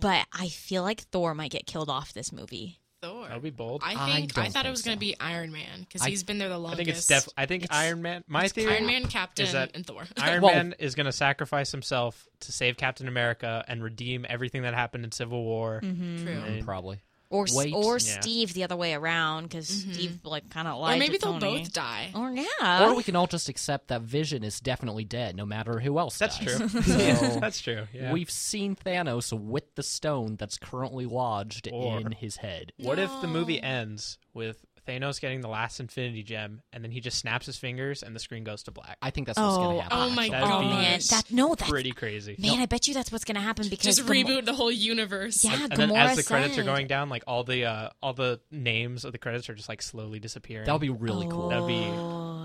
but I feel like Thor might get killed off this movie. Thor. that would be bold. I I think I, don't thought it think was going to be Iron Man because he's been there the longest. I longest. think it's def. I think It's- Iron Man. My theory Iron Man, Captain, that and Thor. Iron Well- Man is going to sacrifice himself to save Captain America and redeem everything that happened in Civil War. Mm-hmm. True. And- Probably. Or s- Wait. or Yeah. Steve the other way around because Mhm. Steve like kind of Or maybe to they'll Tony. both die. Or yeah. or we can all just accept that Vision is definitely dead, no matter who else That's dies. true. So, That's true. Yeah. We've seen Thanos with the stone that's currently lodged Or- in his head. What if the movie ends with Thanos getting the last Infinity Gem, and then he just snaps his fingers, and the screen goes to black? I think that's what's going Oh, to happen. oh my actually. That'd oh man, that no, that's Pretty crazy. man. I bet you that's what's gonna happen because Just Gam- reboot the whole universe. Yeah, and then as the credits are going down, like all the uh, all the names of the credits are just like slowly disappearing. That would be really cool. That'd be-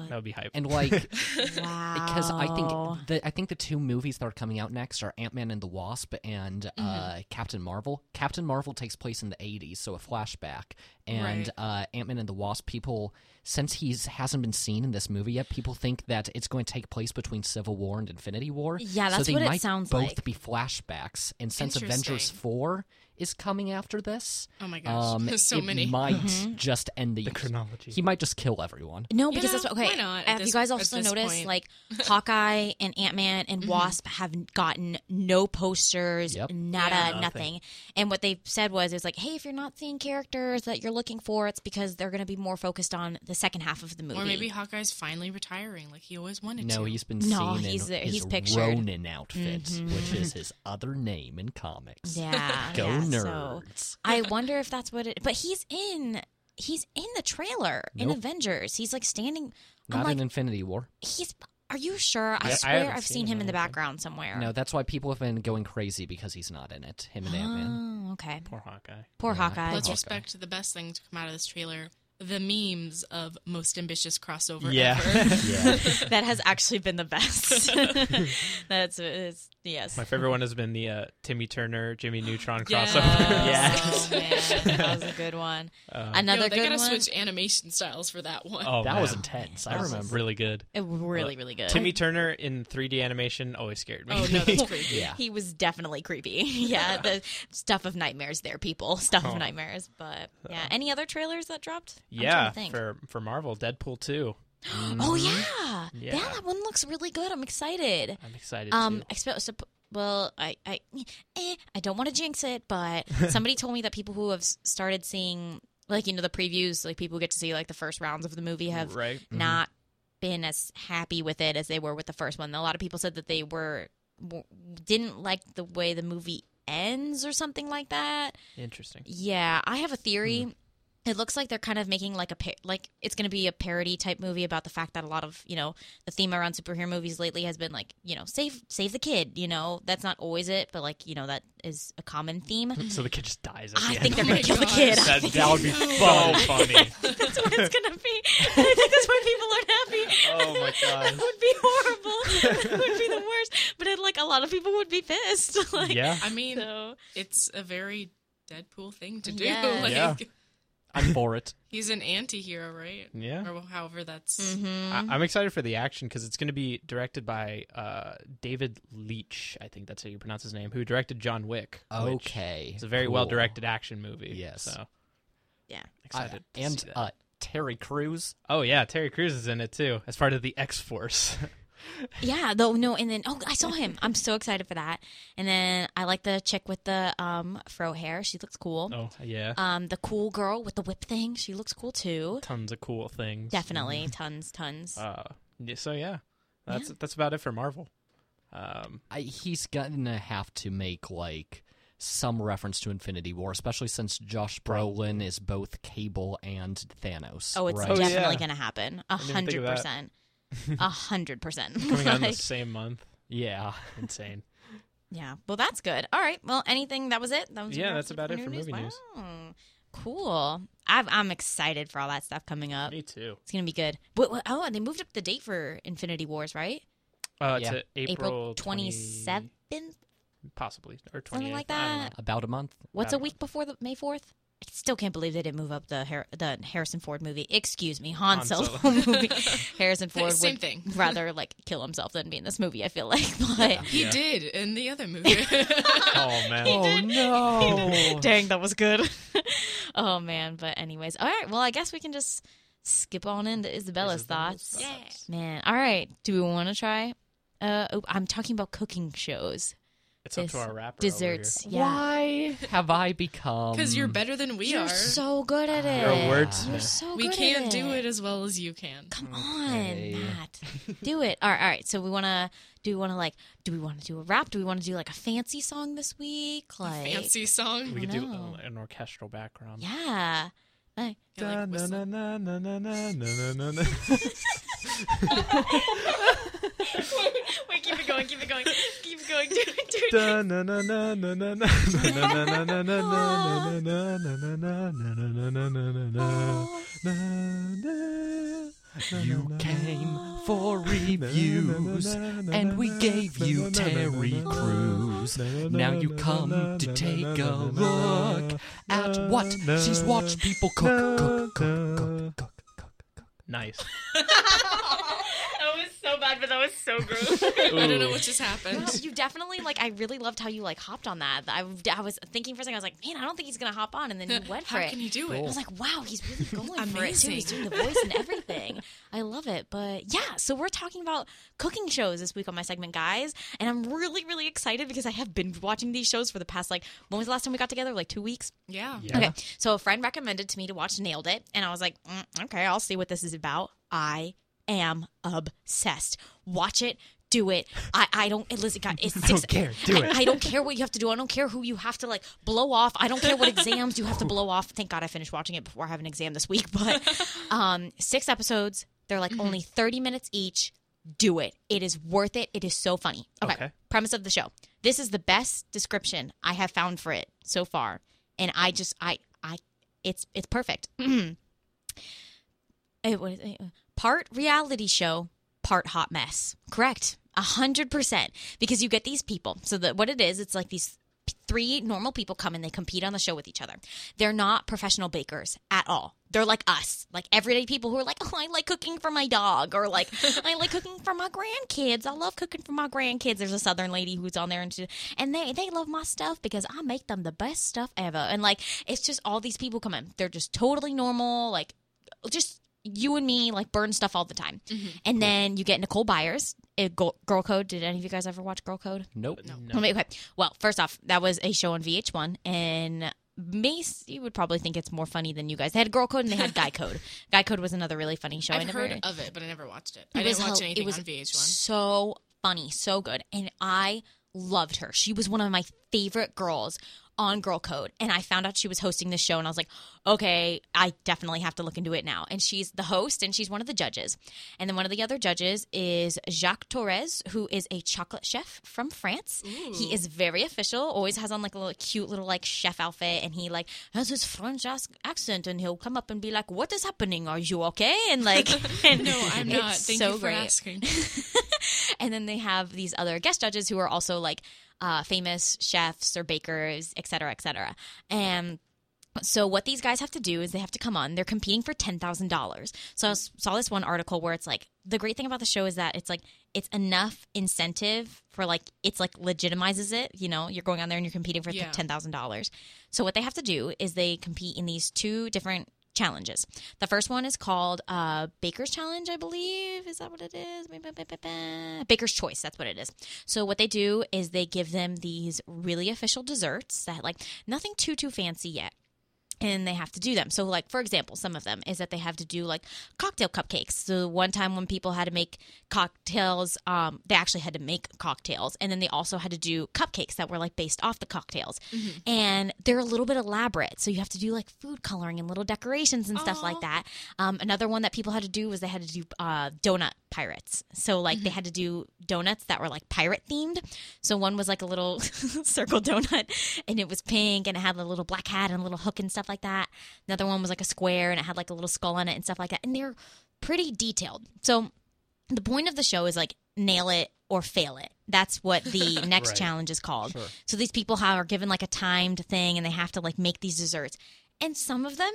That would be hype. And like, wow. because I think the I think the two movies that are coming out next are Ant Man and the Wasp and uh, Captain Marvel. Captain Marvel takes place in the '80s, so a flashback. And uh, Ant Man and the Wasp, people since he's hasn't been seen in this movie yet, people think that it's going to take place between Civil War and Infinity War. Yeah, so that's they what it might sounds both like. be flashbacks. And since Avengers Four is coming after this, Oh my gosh, um, there's so it many. might Mm-hmm. just end the, the chronology. He might just kill everyone. No, You because know, that's okay. why not at Have you guys also this noticed point? like Hawkeye and Ant Man and Wasp have gotten no posters, Yep. nada, Yeah. Nothing. nothing. And what they said was, it's like, hey, if you're not seeing characters that you're looking for, it's because they're going to be more focused on the second half of the movie. Or maybe Hawkeye's finally retiring, like he always wanted No, to. he's been No, seen he's- in he's his pictured. Ronin outfit, which is his other name in comics. yeah, Go yeah, so nerds! I wonder if that's what it. But he's in. He's in the trailer in Nope. Avengers. He's like standing. I'm Not like, in Infinity War. he's. Are you sure? I I- I swear haven't I've seen seen him him in the in background somewhere. No, that's why people have been going crazy because he's not in it. Him and Ant Man. Oh, okay. Poor Hawkeye. Poor Yeah. Hawkeye. Let's respect the best thing to come out of this trailer: the memes of most ambitious crossover Yeah. ever. Yeah, that has actually been the best. That's it's, yes. My favorite one has been the uh, Timmy Turner, Jimmy Neutron Yes. crossover. Oh, man, that was a good one. Uh, Another Yo, they good gotta one. switch animation styles for that one. oh, that man. was intense. I That was remember. really good. It, really, really good. Timmy Turner in 3D animation always scared me. Oh no, that's creepy. Yeah. He was definitely creepy. yeah, the stuff of nightmares there, people. Stuff Oh. of nightmares. But yeah, any other trailers that dropped? I'm yeah, to think. for for Marvel, Deadpool 2. Oh yeah. Yeah. that one looks really good. I'm excited. I'm excited Um, too. expe- sup- well, I, I, eh, I don't want to jinx it, but somebody told me that people who have started seeing, like you know, the previews, like people who get to see like the first rounds of the movie have Right. not been as happy with it as they were with the first one. A lot of people said that they were w- didn't like the way the movie ends or something like that. Interesting. Yeah, I have a theory. It looks like they're kind of making like a par- like it's going to be a parody type movie about the fact that a lot of you know the theme around superhero movies lately has been like you know save save the kid. You know that's not always it, but like you know that is a common theme. So the kid just dies at I the think they're Oh going to kill the kid. that, that would be so funny. that's what it's going to be. I think that's why people aren't happy. Oh my god That would be horrible. that would be the worst. But it, like a lot of people would be pissed. like, Yeah. I mean, So it's a very Deadpool thing to do. Yeah. Like Yeah. I'm for it. he's an anti-hero, right? Yeah. Or however that's mhm. I, I'm excited for the action because it's going to be directed by uh, David Leitch. I think that's how you pronounce his name. Who directed John Wick? Okay, It's a very cool. well directed action movie. Yes. So yeah. excited. Uh, to and see that. uh, Terry Crews. oh yeah, Terry Crews is in it too as part of the X Force. Yeah, though no, and then oh, I saw him. I'm so excited for that. And then I like the chick with the um fro hair. She looks cool. oh yeah, Um, the cool girl with the whip thing. She looks cool too. tons of cool things. Definitely, tons, tons. Uh, yeah, so yeah, that's that's about it for Marvel. Um, I, he's gonna have to make like some reference to Infinity War, especially since Josh Brolin is both Cable and Thanos. oh, it's right? Oh, definitely yeah. gonna happen. A hundred of that. percent. A hundred percent. coming out in the same month. yeah. Insane. Yeah. Well, that's good. All right. Well, anything that was it. That was Yeah, that's about it for your movie news. Wow. Cool. I've, I'm excited for all that stuff coming up. Me too. It's gonna be good. But, what- oh, and they moved up the date for Infinity Wars, right? Uh, Yeah. to April April 20 twenty seventh, possibly or twenty something like I don't know. that. About a month. What's a About- week before the May fourth? I still can't believe they didn't move up the Har- the Harrison Ford movie. Excuse me, Han, Han Solo, Solo. movie. Harrison Ford Same would thing. rather like kill himself than be in this movie. I feel like, but He Yeah. did in the other movie. Oh man. Oh no! dang, that was good. oh man, but anyways, all right. Well, I guess we can just skip on into Isabella's, thoughts. Yeah. Man, all right. Do we want to try? Uh, oh, I'm talking about cooking shows, It's up to our rapper. desserts. Yeah, Why have I become? Because you're better than we you're are. so good at it. You're a wordsmith. You're so we good can't at do it as well as you can. Come on, Okay. Matt. Do it. All right, all right. So we want to do we want to like do we want to do a rap? Do we want to do like a fancy song this week? Like Fancy song. We could do know. an orchestral background. Yeah. Like, Yeah, like whistle. Wait, keep it going, keep it going, keep it going. Do it, do it. You came for reviews, and we gave you Terry Crews. Now you come to take a look at what she's watched people cook, cook, cook, cook, cook, cook, cook. Nice. That was so bad, but that was so gross. I don't know what just happened. No, you definitely like. I really loved how you like hopped on that. I, I was thinking for a second. I was like, man, I don't think he's gonna hop on, and then you went for How it. can you do it? I was like, wow, he's really going for it too. He's doing the voice and everything. I love it. But yeah, so we're talking about cooking shows this week on my segment, guys, and I'm really, really excited because I have been watching these shows for the past like when was the last time we got together? Like two weeks. Yeah. Yeah. Okay, so a friend recommended to me to watch Nailed It, and I was like, mm, okay, I'll see what this is about. I am obsessed. Watch it. Do it. I, I don't listen. God, it's six, I don't care. Do I, it. I don't care what you have to do. I don't care who you have to like blow off. I don't care what exams you have to blow off. Thank God I finished watching it before I have an exam this week. But um, six episodes. They're like only thirty minutes each. Do it. It is worth it. It is so funny. Okay. Okay. Premise of the show. This is the best description I have found for it so far, and I just I I it's it's perfect. It was part reality show, part hot mess. Correct. A hundred percent. Because you get these people. So that what it is, it's like these three normal people come and they compete on the show with each other. They're not professional bakers at all. They're like us, like everyday people who are like, oh, I like cooking for my dog, or like, I like cooking for my grandkids. I love cooking for my grandkids. There's a southern lady who's on there, and she, and they they love my stuff because I make them the best stuff ever. And like, it's just all these people come in. They're just totally normal, like just you and me like burn stuff all the time. And then you get Nicole Byers, uh, Girl Girl Code. Did any of you guys ever watch Girl Code? Nope. Wait, Okay. Well, first off, that was a show on VH1, and Mace, you would probably think it's more funny than you guys. They had Girl Code and they had Guy Code. Guy Code was another really funny show. I I've never heard of it, but I never watched it. it I was didn't watch hel- anything it was on VH1. So funny, so good, and I loved her. She was one of my favorite girls on Girl Code, and I found out she was hosting this show, and I was like, okay, I definitely have to look into it now. And she's the host, and she's one of the judges, and then one of the other judges is Jacques Torres, who is a chocolate chef from France. He is very official, always has on like a little cute little like chef outfit, and he like has his French accent, and he'll come up and be like, "What is happening? Are you okay?" And like, and No, I'm not. Thank so you for great. asking. And then they have these other guest judges who are also like uh, famous chefs or bakers, et cetera, et cetera. And so what these guys have to do is they have to come on. They're competing for ten thousand dollars. So I saw this one article where it's like the great thing about the show is that it's like it's enough incentive for like it's like legitimizes it. You know, you're going on there and you're competing for Yeah. ten thousand dollars. So what they have to do is they compete in these two different challenges. The first one is called uh, Baker's Challenge, I believe. Is that what it is? Baker's Choice. That's what it is. So what they do is they give them these really official desserts that like nothing too too fancy yet and they have to do them. So, like for example, some of them is that they have to do like cocktail cupcakes. So one time when people had to make cocktails, um, they actually had to make cocktails, and then they also had to do cupcakes that were like based off the cocktails, and they're a little bit elaborate. So you have to do like food coloring and little decorations and stuff like that. Um, another one that people had to do was they had to do uh, donut pirates. So like they had to do donuts that were like pirate themed. So one was like a little circle donut and it was pink and it had a little black hat and a little hook and stuff like that. Another one was like a square and it had like a little skull on it and stuff like that. And they're pretty detailed. So the point of the show is like nail it or fail it. That's what the next Right. challenge is called. Sure. So these people have, are given like a timed thing and they have to like make these desserts. And some of them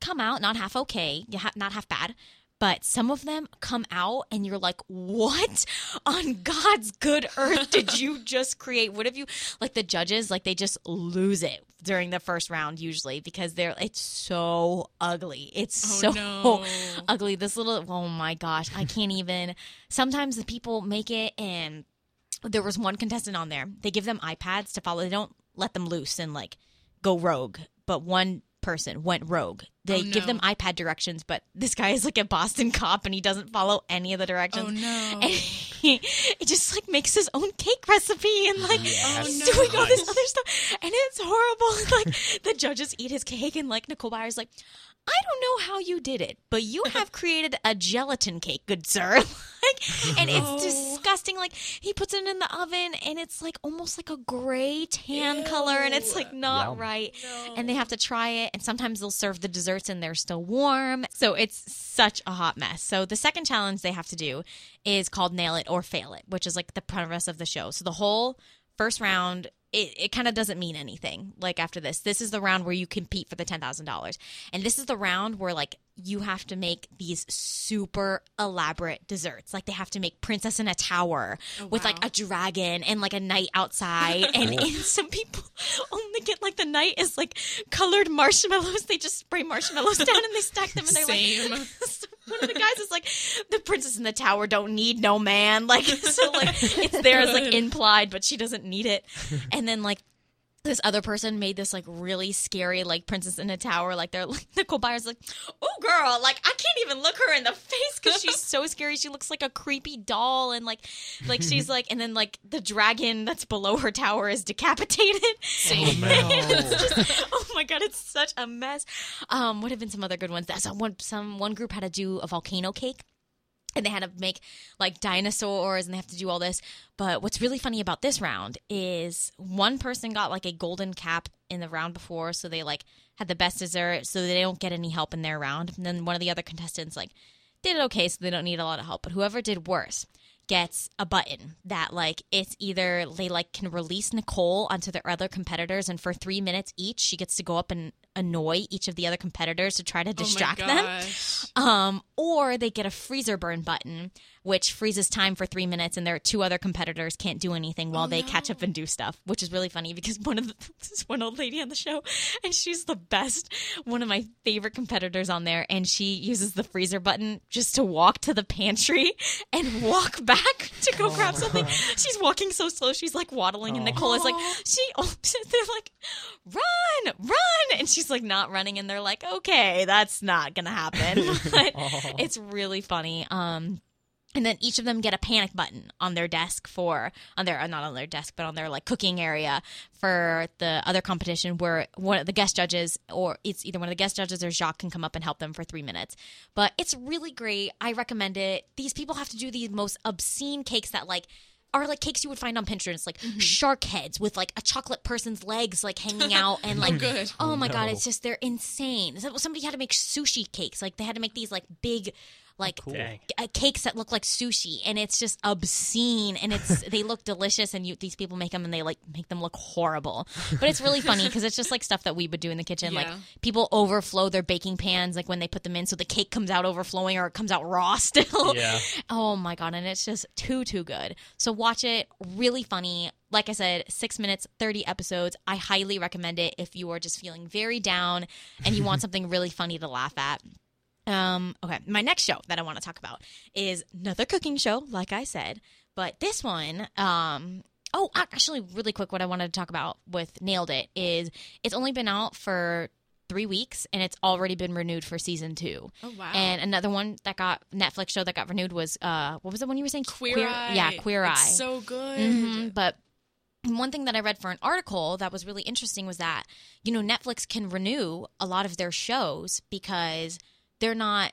come out not half okay, not half bad, but some of them come out and you're like, what on God's good earth did you just create? What have you, like the judges, like they just lose it during the first round usually because they're, it's so ugly. It's Oh, so no. ugly. This little, oh my gosh, I can't even. Sometimes the people make it and there was one contestant on there. They give them iPads to follow. They don't let them loose and like go rogue. But one person went rogue. They Oh, give them iPad directions, but this guy is like a Boston cop and he doesn't follow any of the directions. Oh no. And he, it just like makes his own cake recipe and like Oh, he's no. doing all this other stuff, and it's horrible. Like the judges eat his cake, and like Nicole Byers like, I don't know how you did it, but you have created a gelatin cake, good sir. like, and it's Oh. disgusting. Like he puts it in the oven, and it's like almost like a gray tan color, and it's like not Yum. right. And they have to try it, and sometimes they'll serve the desserts and they're still warm. So it's such a hot mess. So the second challenge they have to do is called Nail It or Fail It, which is like the premise of the show. So the whole first round it, it kind of doesn't mean anything like after this. This is the round where you compete for the $10000 and this is the round where like you have to make these super elaborate desserts. Like they have to make princess in a tower oh, with like a dragon and like a knight outside. And, and some people only get like the knight is like colored marshmallows. They just spray marshmallows down and they stack them and they're Same. like one of the guys is like the princess in the tower don't need no man. Like so like it's there as like implied but she doesn't need it. And then like this other person made this like really scary like princess in a tower like they're like nicole byers like oh girl like i can't even look her in the face because she's so scary she looks like a creepy doll and like like she's like and then like the dragon that's below her tower is decapitated Same. It's just- oh my god, it's such a mess. Um, what have been some other good ones? That some one some one group had to do a volcano cake. And they had to make like dinosaurs and they have to do all this. But what's really funny about this round is one person got like a golden cap in the round before, so they like had the best dessert, so they don't get any help in their round. And then one of the other contestants like did it okay, so they don't need a lot of help. But whoever did worse gets a button that like it's either they like can release Nicole onto their other competitors and for three minutes each she gets to go up and annoy each of the other competitors to try to distract oh them um, or they get a freezer burn button, which freezes time for three minutes, and their two other competitors can't do anything while they catch up and do stuff, which is really funny because one of the, this one old lady on the show, and she's the best, one of my favorite competitors on there, and she uses the freezer button just to walk to the pantry and walk back to go oh. grab something. She's walking so slow, she's like waddling, and Nicole is like, she, oh, they're like, run, run, and she's like not running, and they're like, okay, that's not gonna happen, but oh. It's really funny. Um, and then each of them get a panic button on their desk for on their not on their desk but on their like cooking area for the other competition where one of the guest judges or it's either one of the guest judges or Jacques can come up and help them for three minutes. But it's really great. I recommend it. These people have to do the most obscene cakes that like are like cakes you would find on Pinterest, like mm-hmm. shark heads with like a chocolate person's legs like hanging out and like good. Oh my god, it's just they're insane. So- Somebody had to make sushi cakes. Like they had to make these like big like Dang. uh, cakes that look like sushi and it's just obscene and it's they look delicious and you these people make them and they like make them look horrible. But it's really funny because it's just like stuff that we would do in the kitchen. Like people overflow their baking pans like when they put them in so the cake comes out overflowing or it comes out raw still. Yeah. oh my god and it's just too too good. So watch it. Really funny. Like i said six minutes 30 episodes. I highly recommend it if you are just feeling very down and you want something really funny to laugh at um, okay, my next show that I want to talk about is another cooking show, like I said, but this one, um, oh, ac- actually, really quick, what I wanted to talk about with Nailed It is it's only been out for three weeks, and it's already been renewed for season two. Oh wow. And another one that got Netflix show that got renewed was uh, what was the one you were saying? Queer, Eye. Yeah, Queer It's Eye. So good. Mhm, But one thing that I read for an article that was really interesting was that, you know, Netflix can renew a lot of their shows because they're not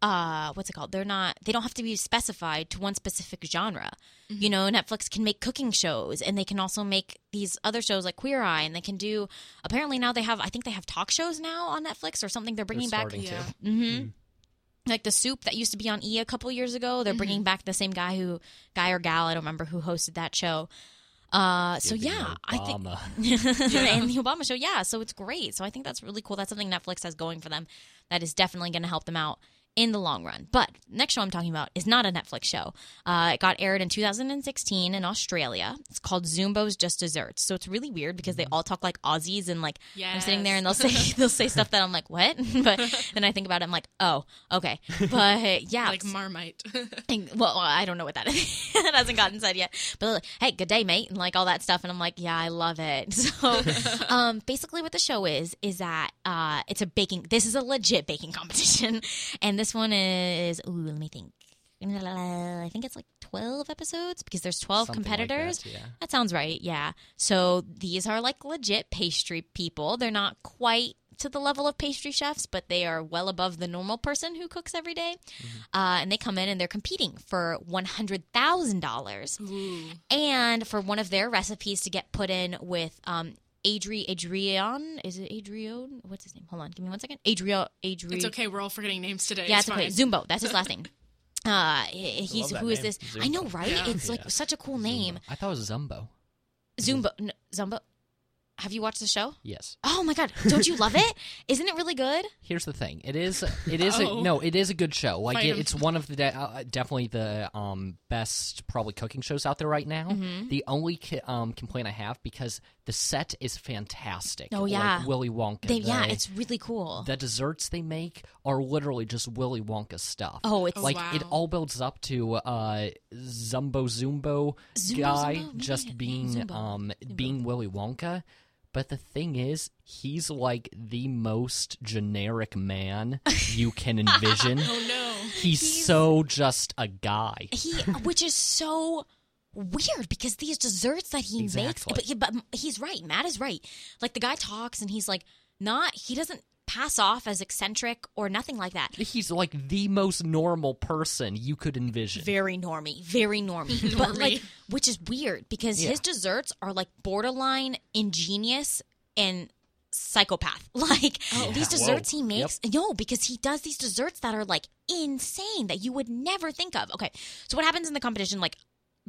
uh what's it called? They're not they don't have to be specified to one specific genre. You know, Netflix can make cooking shows and they can also make these other shows like Queer Eye and they can do apparently now they have I think they have talk shows now on Netflix or something they're bringing back Yeah. to. hmm Like the soup that used to be on E a couple years ago, they're bringing back the same guy who, guy or gal, I don't remember who hosted that show. Uh, so yeah, I think, Obama. and the Obama show, yeah. So it's great. So I think that's really cool. That's something Netflix has going for them. That is definitely going to help them out in the long run. But next show I'm talking about is not a Netflix show. Uh, it got aired in 2016 in Australia. It's called Zumbo's Just Desserts. So it's really weird because they all talk like Aussies and like I'm sitting there and they'll say they'll say stuff that I'm like what, but then I think about it I'm like oh okay. But yeah, Like Marmite. and- well, I don't know what that is. it hasn't gotten said yet. But like, hey, good day, mate, and like all that stuff. And I'm like, yeah, I love it. So, um, basically, what the show is is that uh, it's a baking. This is a legit baking competition, and this one is. Ooh, let me think. I think it's like 12 episodes because there's 12 Something like competitors. that, yeah. That sounds right. Yeah. So these are like legit pastry people. They're not quite to the level of pastry chefs, but they are well above the normal person who cooks every day. Uh, and they come in and they're competing for $100,000 and for one of their recipes to get put in with um, Adri Adrian. Is it Adrian? What's his name? Hold on. Give me one second. Adrian. Adrian. It's okay. We're all forgetting names today. Yeah, it's it's okay. fine. Zumbo. That's his last name. Uh, he's love that who is name, this? I know, right? Yeah. It's like Yeah. such a cool name. I thought it was Zumbo. Zumbo. No, Zumbo. Have you watched the show? Yes. Oh my god! Don't you love it? Isn't it really good? Here's the thing. It is. It is. Oh. A, no. It is a good show. Like it, it's one of the de- uh, definitely the um best probably cooking shows out there right now. The only ki- um complaint I have because the set is fantastic. Oh, Like yeah. Willy Wonka. They, yeah, it's really cool. the desserts they make are literally just Willy Wonka stuff. Oh, it's like wow. it all builds up to uh Zumbo Zumbo Zumbo guy Zumbo? Just being Zumbo. um being Willy Wonka. But the thing is, he's like the most generic man you can envision. Oh no. he's, so just a guy. he, which is so weird because these desserts that he Exactly. makes. But, he- but he's right. Matt is right. Like the guy talks and he's like not. He doesn't pass off as eccentric or nothing like that. He's like the most normal person you could envision. very normy, very normy. but like, which is weird because Yeah. his desserts are like borderline ingenious and psychopath. Like Oh. these Yeah. desserts he makes, no, because he does these desserts that are like insane that you would never think of. Okay, so what happens in the competition? Like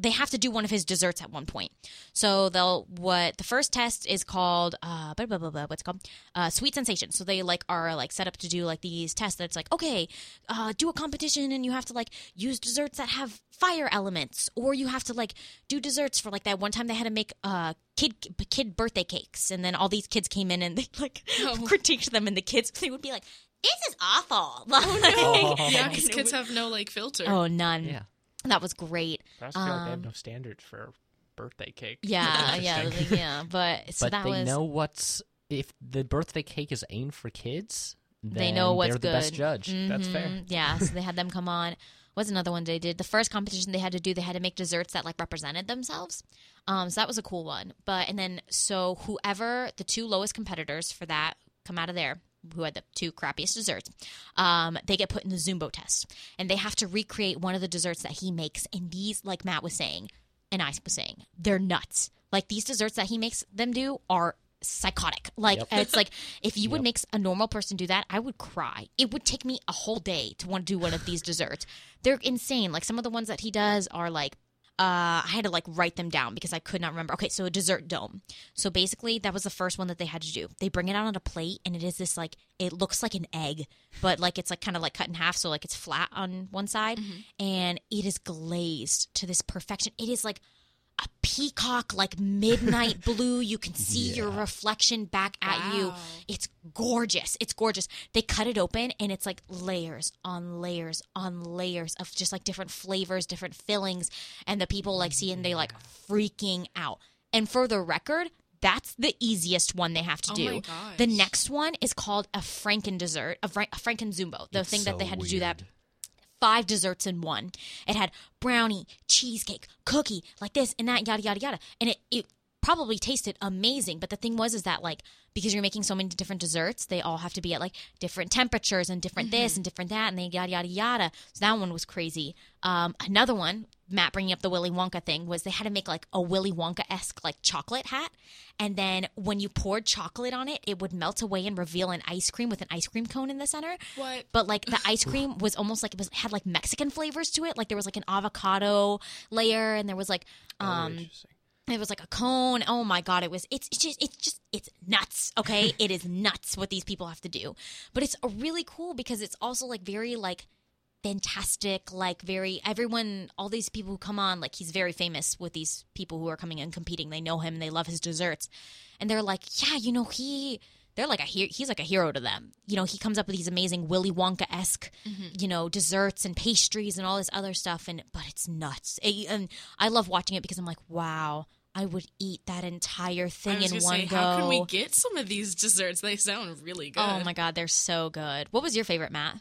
they have to do one of his desserts at one point. So they'll what the first test is called uh blah, blah, blah, blah, what's it called uh sweet sensation. So they like are like set up to do like these tests that's like okay, uh do a competition and you have to like use desserts that have fire elements or you have to like do desserts for like that one time they had to make uh kid kid birthday cakes and then all these kids came in and they like Oh. critiqued them and the kids they would be like this is awful. Oh, Like- yeah, because kids have no like filter. Oh, none. Yeah. That was great. I also feel like they have Um, no standards for birthday cake. Yeah, yeah, Interesting. yeah. But so but that they was know what's if the birthday cake is aimed for kids. They know then what's they're the best good. judge. That's fair. Mhm. Yeah, so they had them come on. Was another one they did. The first competition they had to do, they had to make desserts that like represented themselves. Um, so that was a cool one. But and then so whoever the two lowest competitors for that come out of there, who had the two crappiest desserts, um, they get put in the Zumbo test, and they have to recreate one of the desserts that he makes. And these, like Matt was saying, and I was saying, they're nuts. Like these desserts that he makes them do are psychotic. Like Yep. it's like if you would Yep. make a normal person do that, I would cry. It would take me a whole day to want to do one of these desserts. They're insane. Like some of the ones that he does are like uh, I had to like write them down because I could not remember. Okay, so a dessert dome. So basically, that was the first one that they had to do. They bring it out on a plate, and it is this like it looks like an egg, but like it's like kind of like cut in half, so like it's flat on one side, and it is glazed to this perfection. It is like a peacock, like midnight blue. You can see your reflection back at you. It's gorgeous. It's gorgeous. They cut it open and it's like layers on layers on layers of just like different flavors, different fillings. And the people like see and they like mm. freaking out. And for the record, That's the easiest one they have to Oh do. my gosh. The next one is called a Franken dessert, a, Fra- a Franken Zumbo. The It's thing that they had to do that weird. Five desserts in one. It had brownie, cheesecake, cookie, like this and that, yada yada yada. And it, it probably tasted amazing. But the thing was is that like because you're making so many different desserts, they all have to be at like different temperatures and different this and different that and they yada yada yada. So that one was crazy. Um, another one, Matt bringing up the Willy Wonka thing, was they had to make like a Willy Wonka esque like chocolate hat, and then when you poured chocolate on it, it would melt away and reveal an ice cream with an ice cream cone in the center What? but like the ice cream was almost like it was had like Mexican flavors to it. Like there was like an avocado layer, and there was like Oh, um, interesting. it was like a cone. Oh my god, it was it's, it's just it's just it's nuts. Okay, it is nuts what these people have to do, but it's really cool because it's also like very like fantastic like very everyone all these people who come on like he's very famous with these people who are coming and competing. They know him they love his desserts. And they're like yeah you know he they're like a he- he's like a hero to them. You know he comes up with these amazing willy wonka-esque you know desserts and pastries and all this other stuff and but it's nuts. Eh, and i love watching it because i'm like wow i would eat that entire thing in one say, go how can we get some of these desserts? They sound really good. oh my god they're so good. What was your favorite matt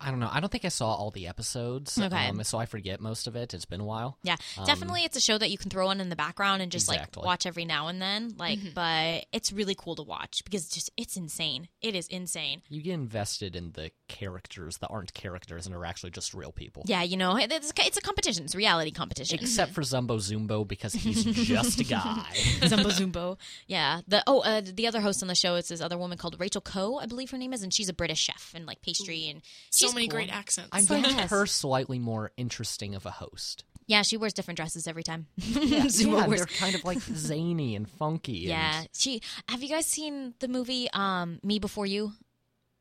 I don't know. I don't think I saw all the episodes. Okay. Um, so I forget most of it. It's been a while. Yeah, definitely. It's a show that you can throw on in the background and just Exactly. like watch every now and then. Like, but it's really cool to watch because it's just it's insane. It is insane. You get invested in the characters that aren't characters and are actually just real people. Yeah, you know, it's it's a competition. It's a reality competition. Except for Zumbo Zumbo because he's just a guy. Zumbo Zumbo. Yeah. The oh, uh, the other host on the show is this other woman called Rachel Khoo, I believe her name is, and she's a British chef and like pastry and so she's many cool. great accents. I find Yes. her slightly more interesting of a host. Yeah, she wears different dresses every time. Yeah, Zumbo wears they're kind of like zany and funky. and- Yeah, she. Have you guys seen the movie um, Me Before You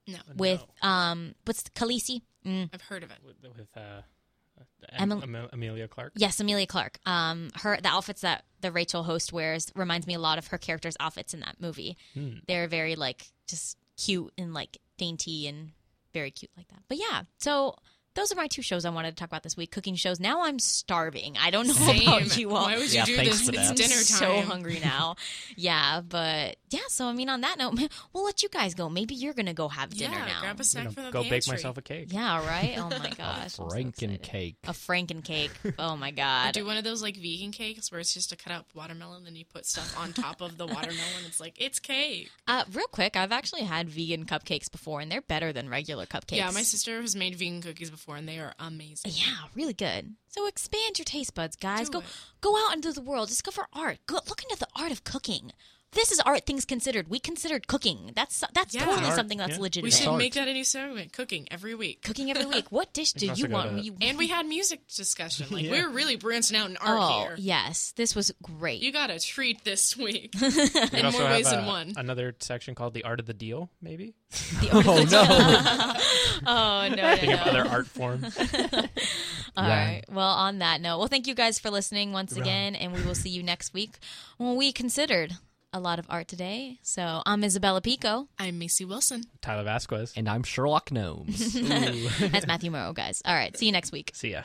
no, with um, what's Khaleesi? Mm. I've heard of it. with, with uh, Emil- Em- Emilia Clarke. Yes, Emilia Clarke. Um, her the outfits that the Rachel host wears reminds me a lot of her character's outfits in that movie. Hmm. They're very like just cute and like dainty and very cute like that. But yeah, so those are my two shows I wanted to talk about this week. Cooking shows. Now I'm starving. I don't know Same. about you all. Why would you Yeah, do this? It's that. dinner I'm time. so hungry now. yeah, but yeah. So I mean, on that note, we'll let you guys go. Maybe you're gonna go have dinner yeah, now. grab a I'm snack gonna from the go pantry. bake myself a cake. yeah, right. Oh my gosh, I'm so Franken cake. A Franken cake. Oh my Or god. do one of those like vegan cakes where it's just a cut up watermelon, then you put stuff on top of the watermelon. It's like it's cake. Uh, real quick, I've actually had vegan cupcakes before, and they're better than regular cupcakes. Yeah, my sister has made vegan cookies before, and they are amazing. Yeah, really good. So expand your taste buds, guys. Do go it. go out into the world. Discover art. Go look into the art of cooking. This is art things considered. We considered cooking. That's that's Yeah. totally something that's yeah. We should art. make that a new segment: cooking every week. Cooking every week. What dish do you want? You, And we had music discussion. Like Yeah. we're really branching out in art oh here. yes, this was great. You got a treat this week in also more have, ways than one. Another section called the art of the deal, maybe. Oh no! oh no, no, Think of no. other art forms. All Yeah. right. Well, on that note, well, thank you guys for listening once again, and we will see you next week when we considered a lot of art today. So I'm Isabella Pico. I'm Macy Wilson. Tyler Vasquez. and I'm Sherlock Gnomes. That's Matthew Morrow, guys. All right. See you next week. See ya.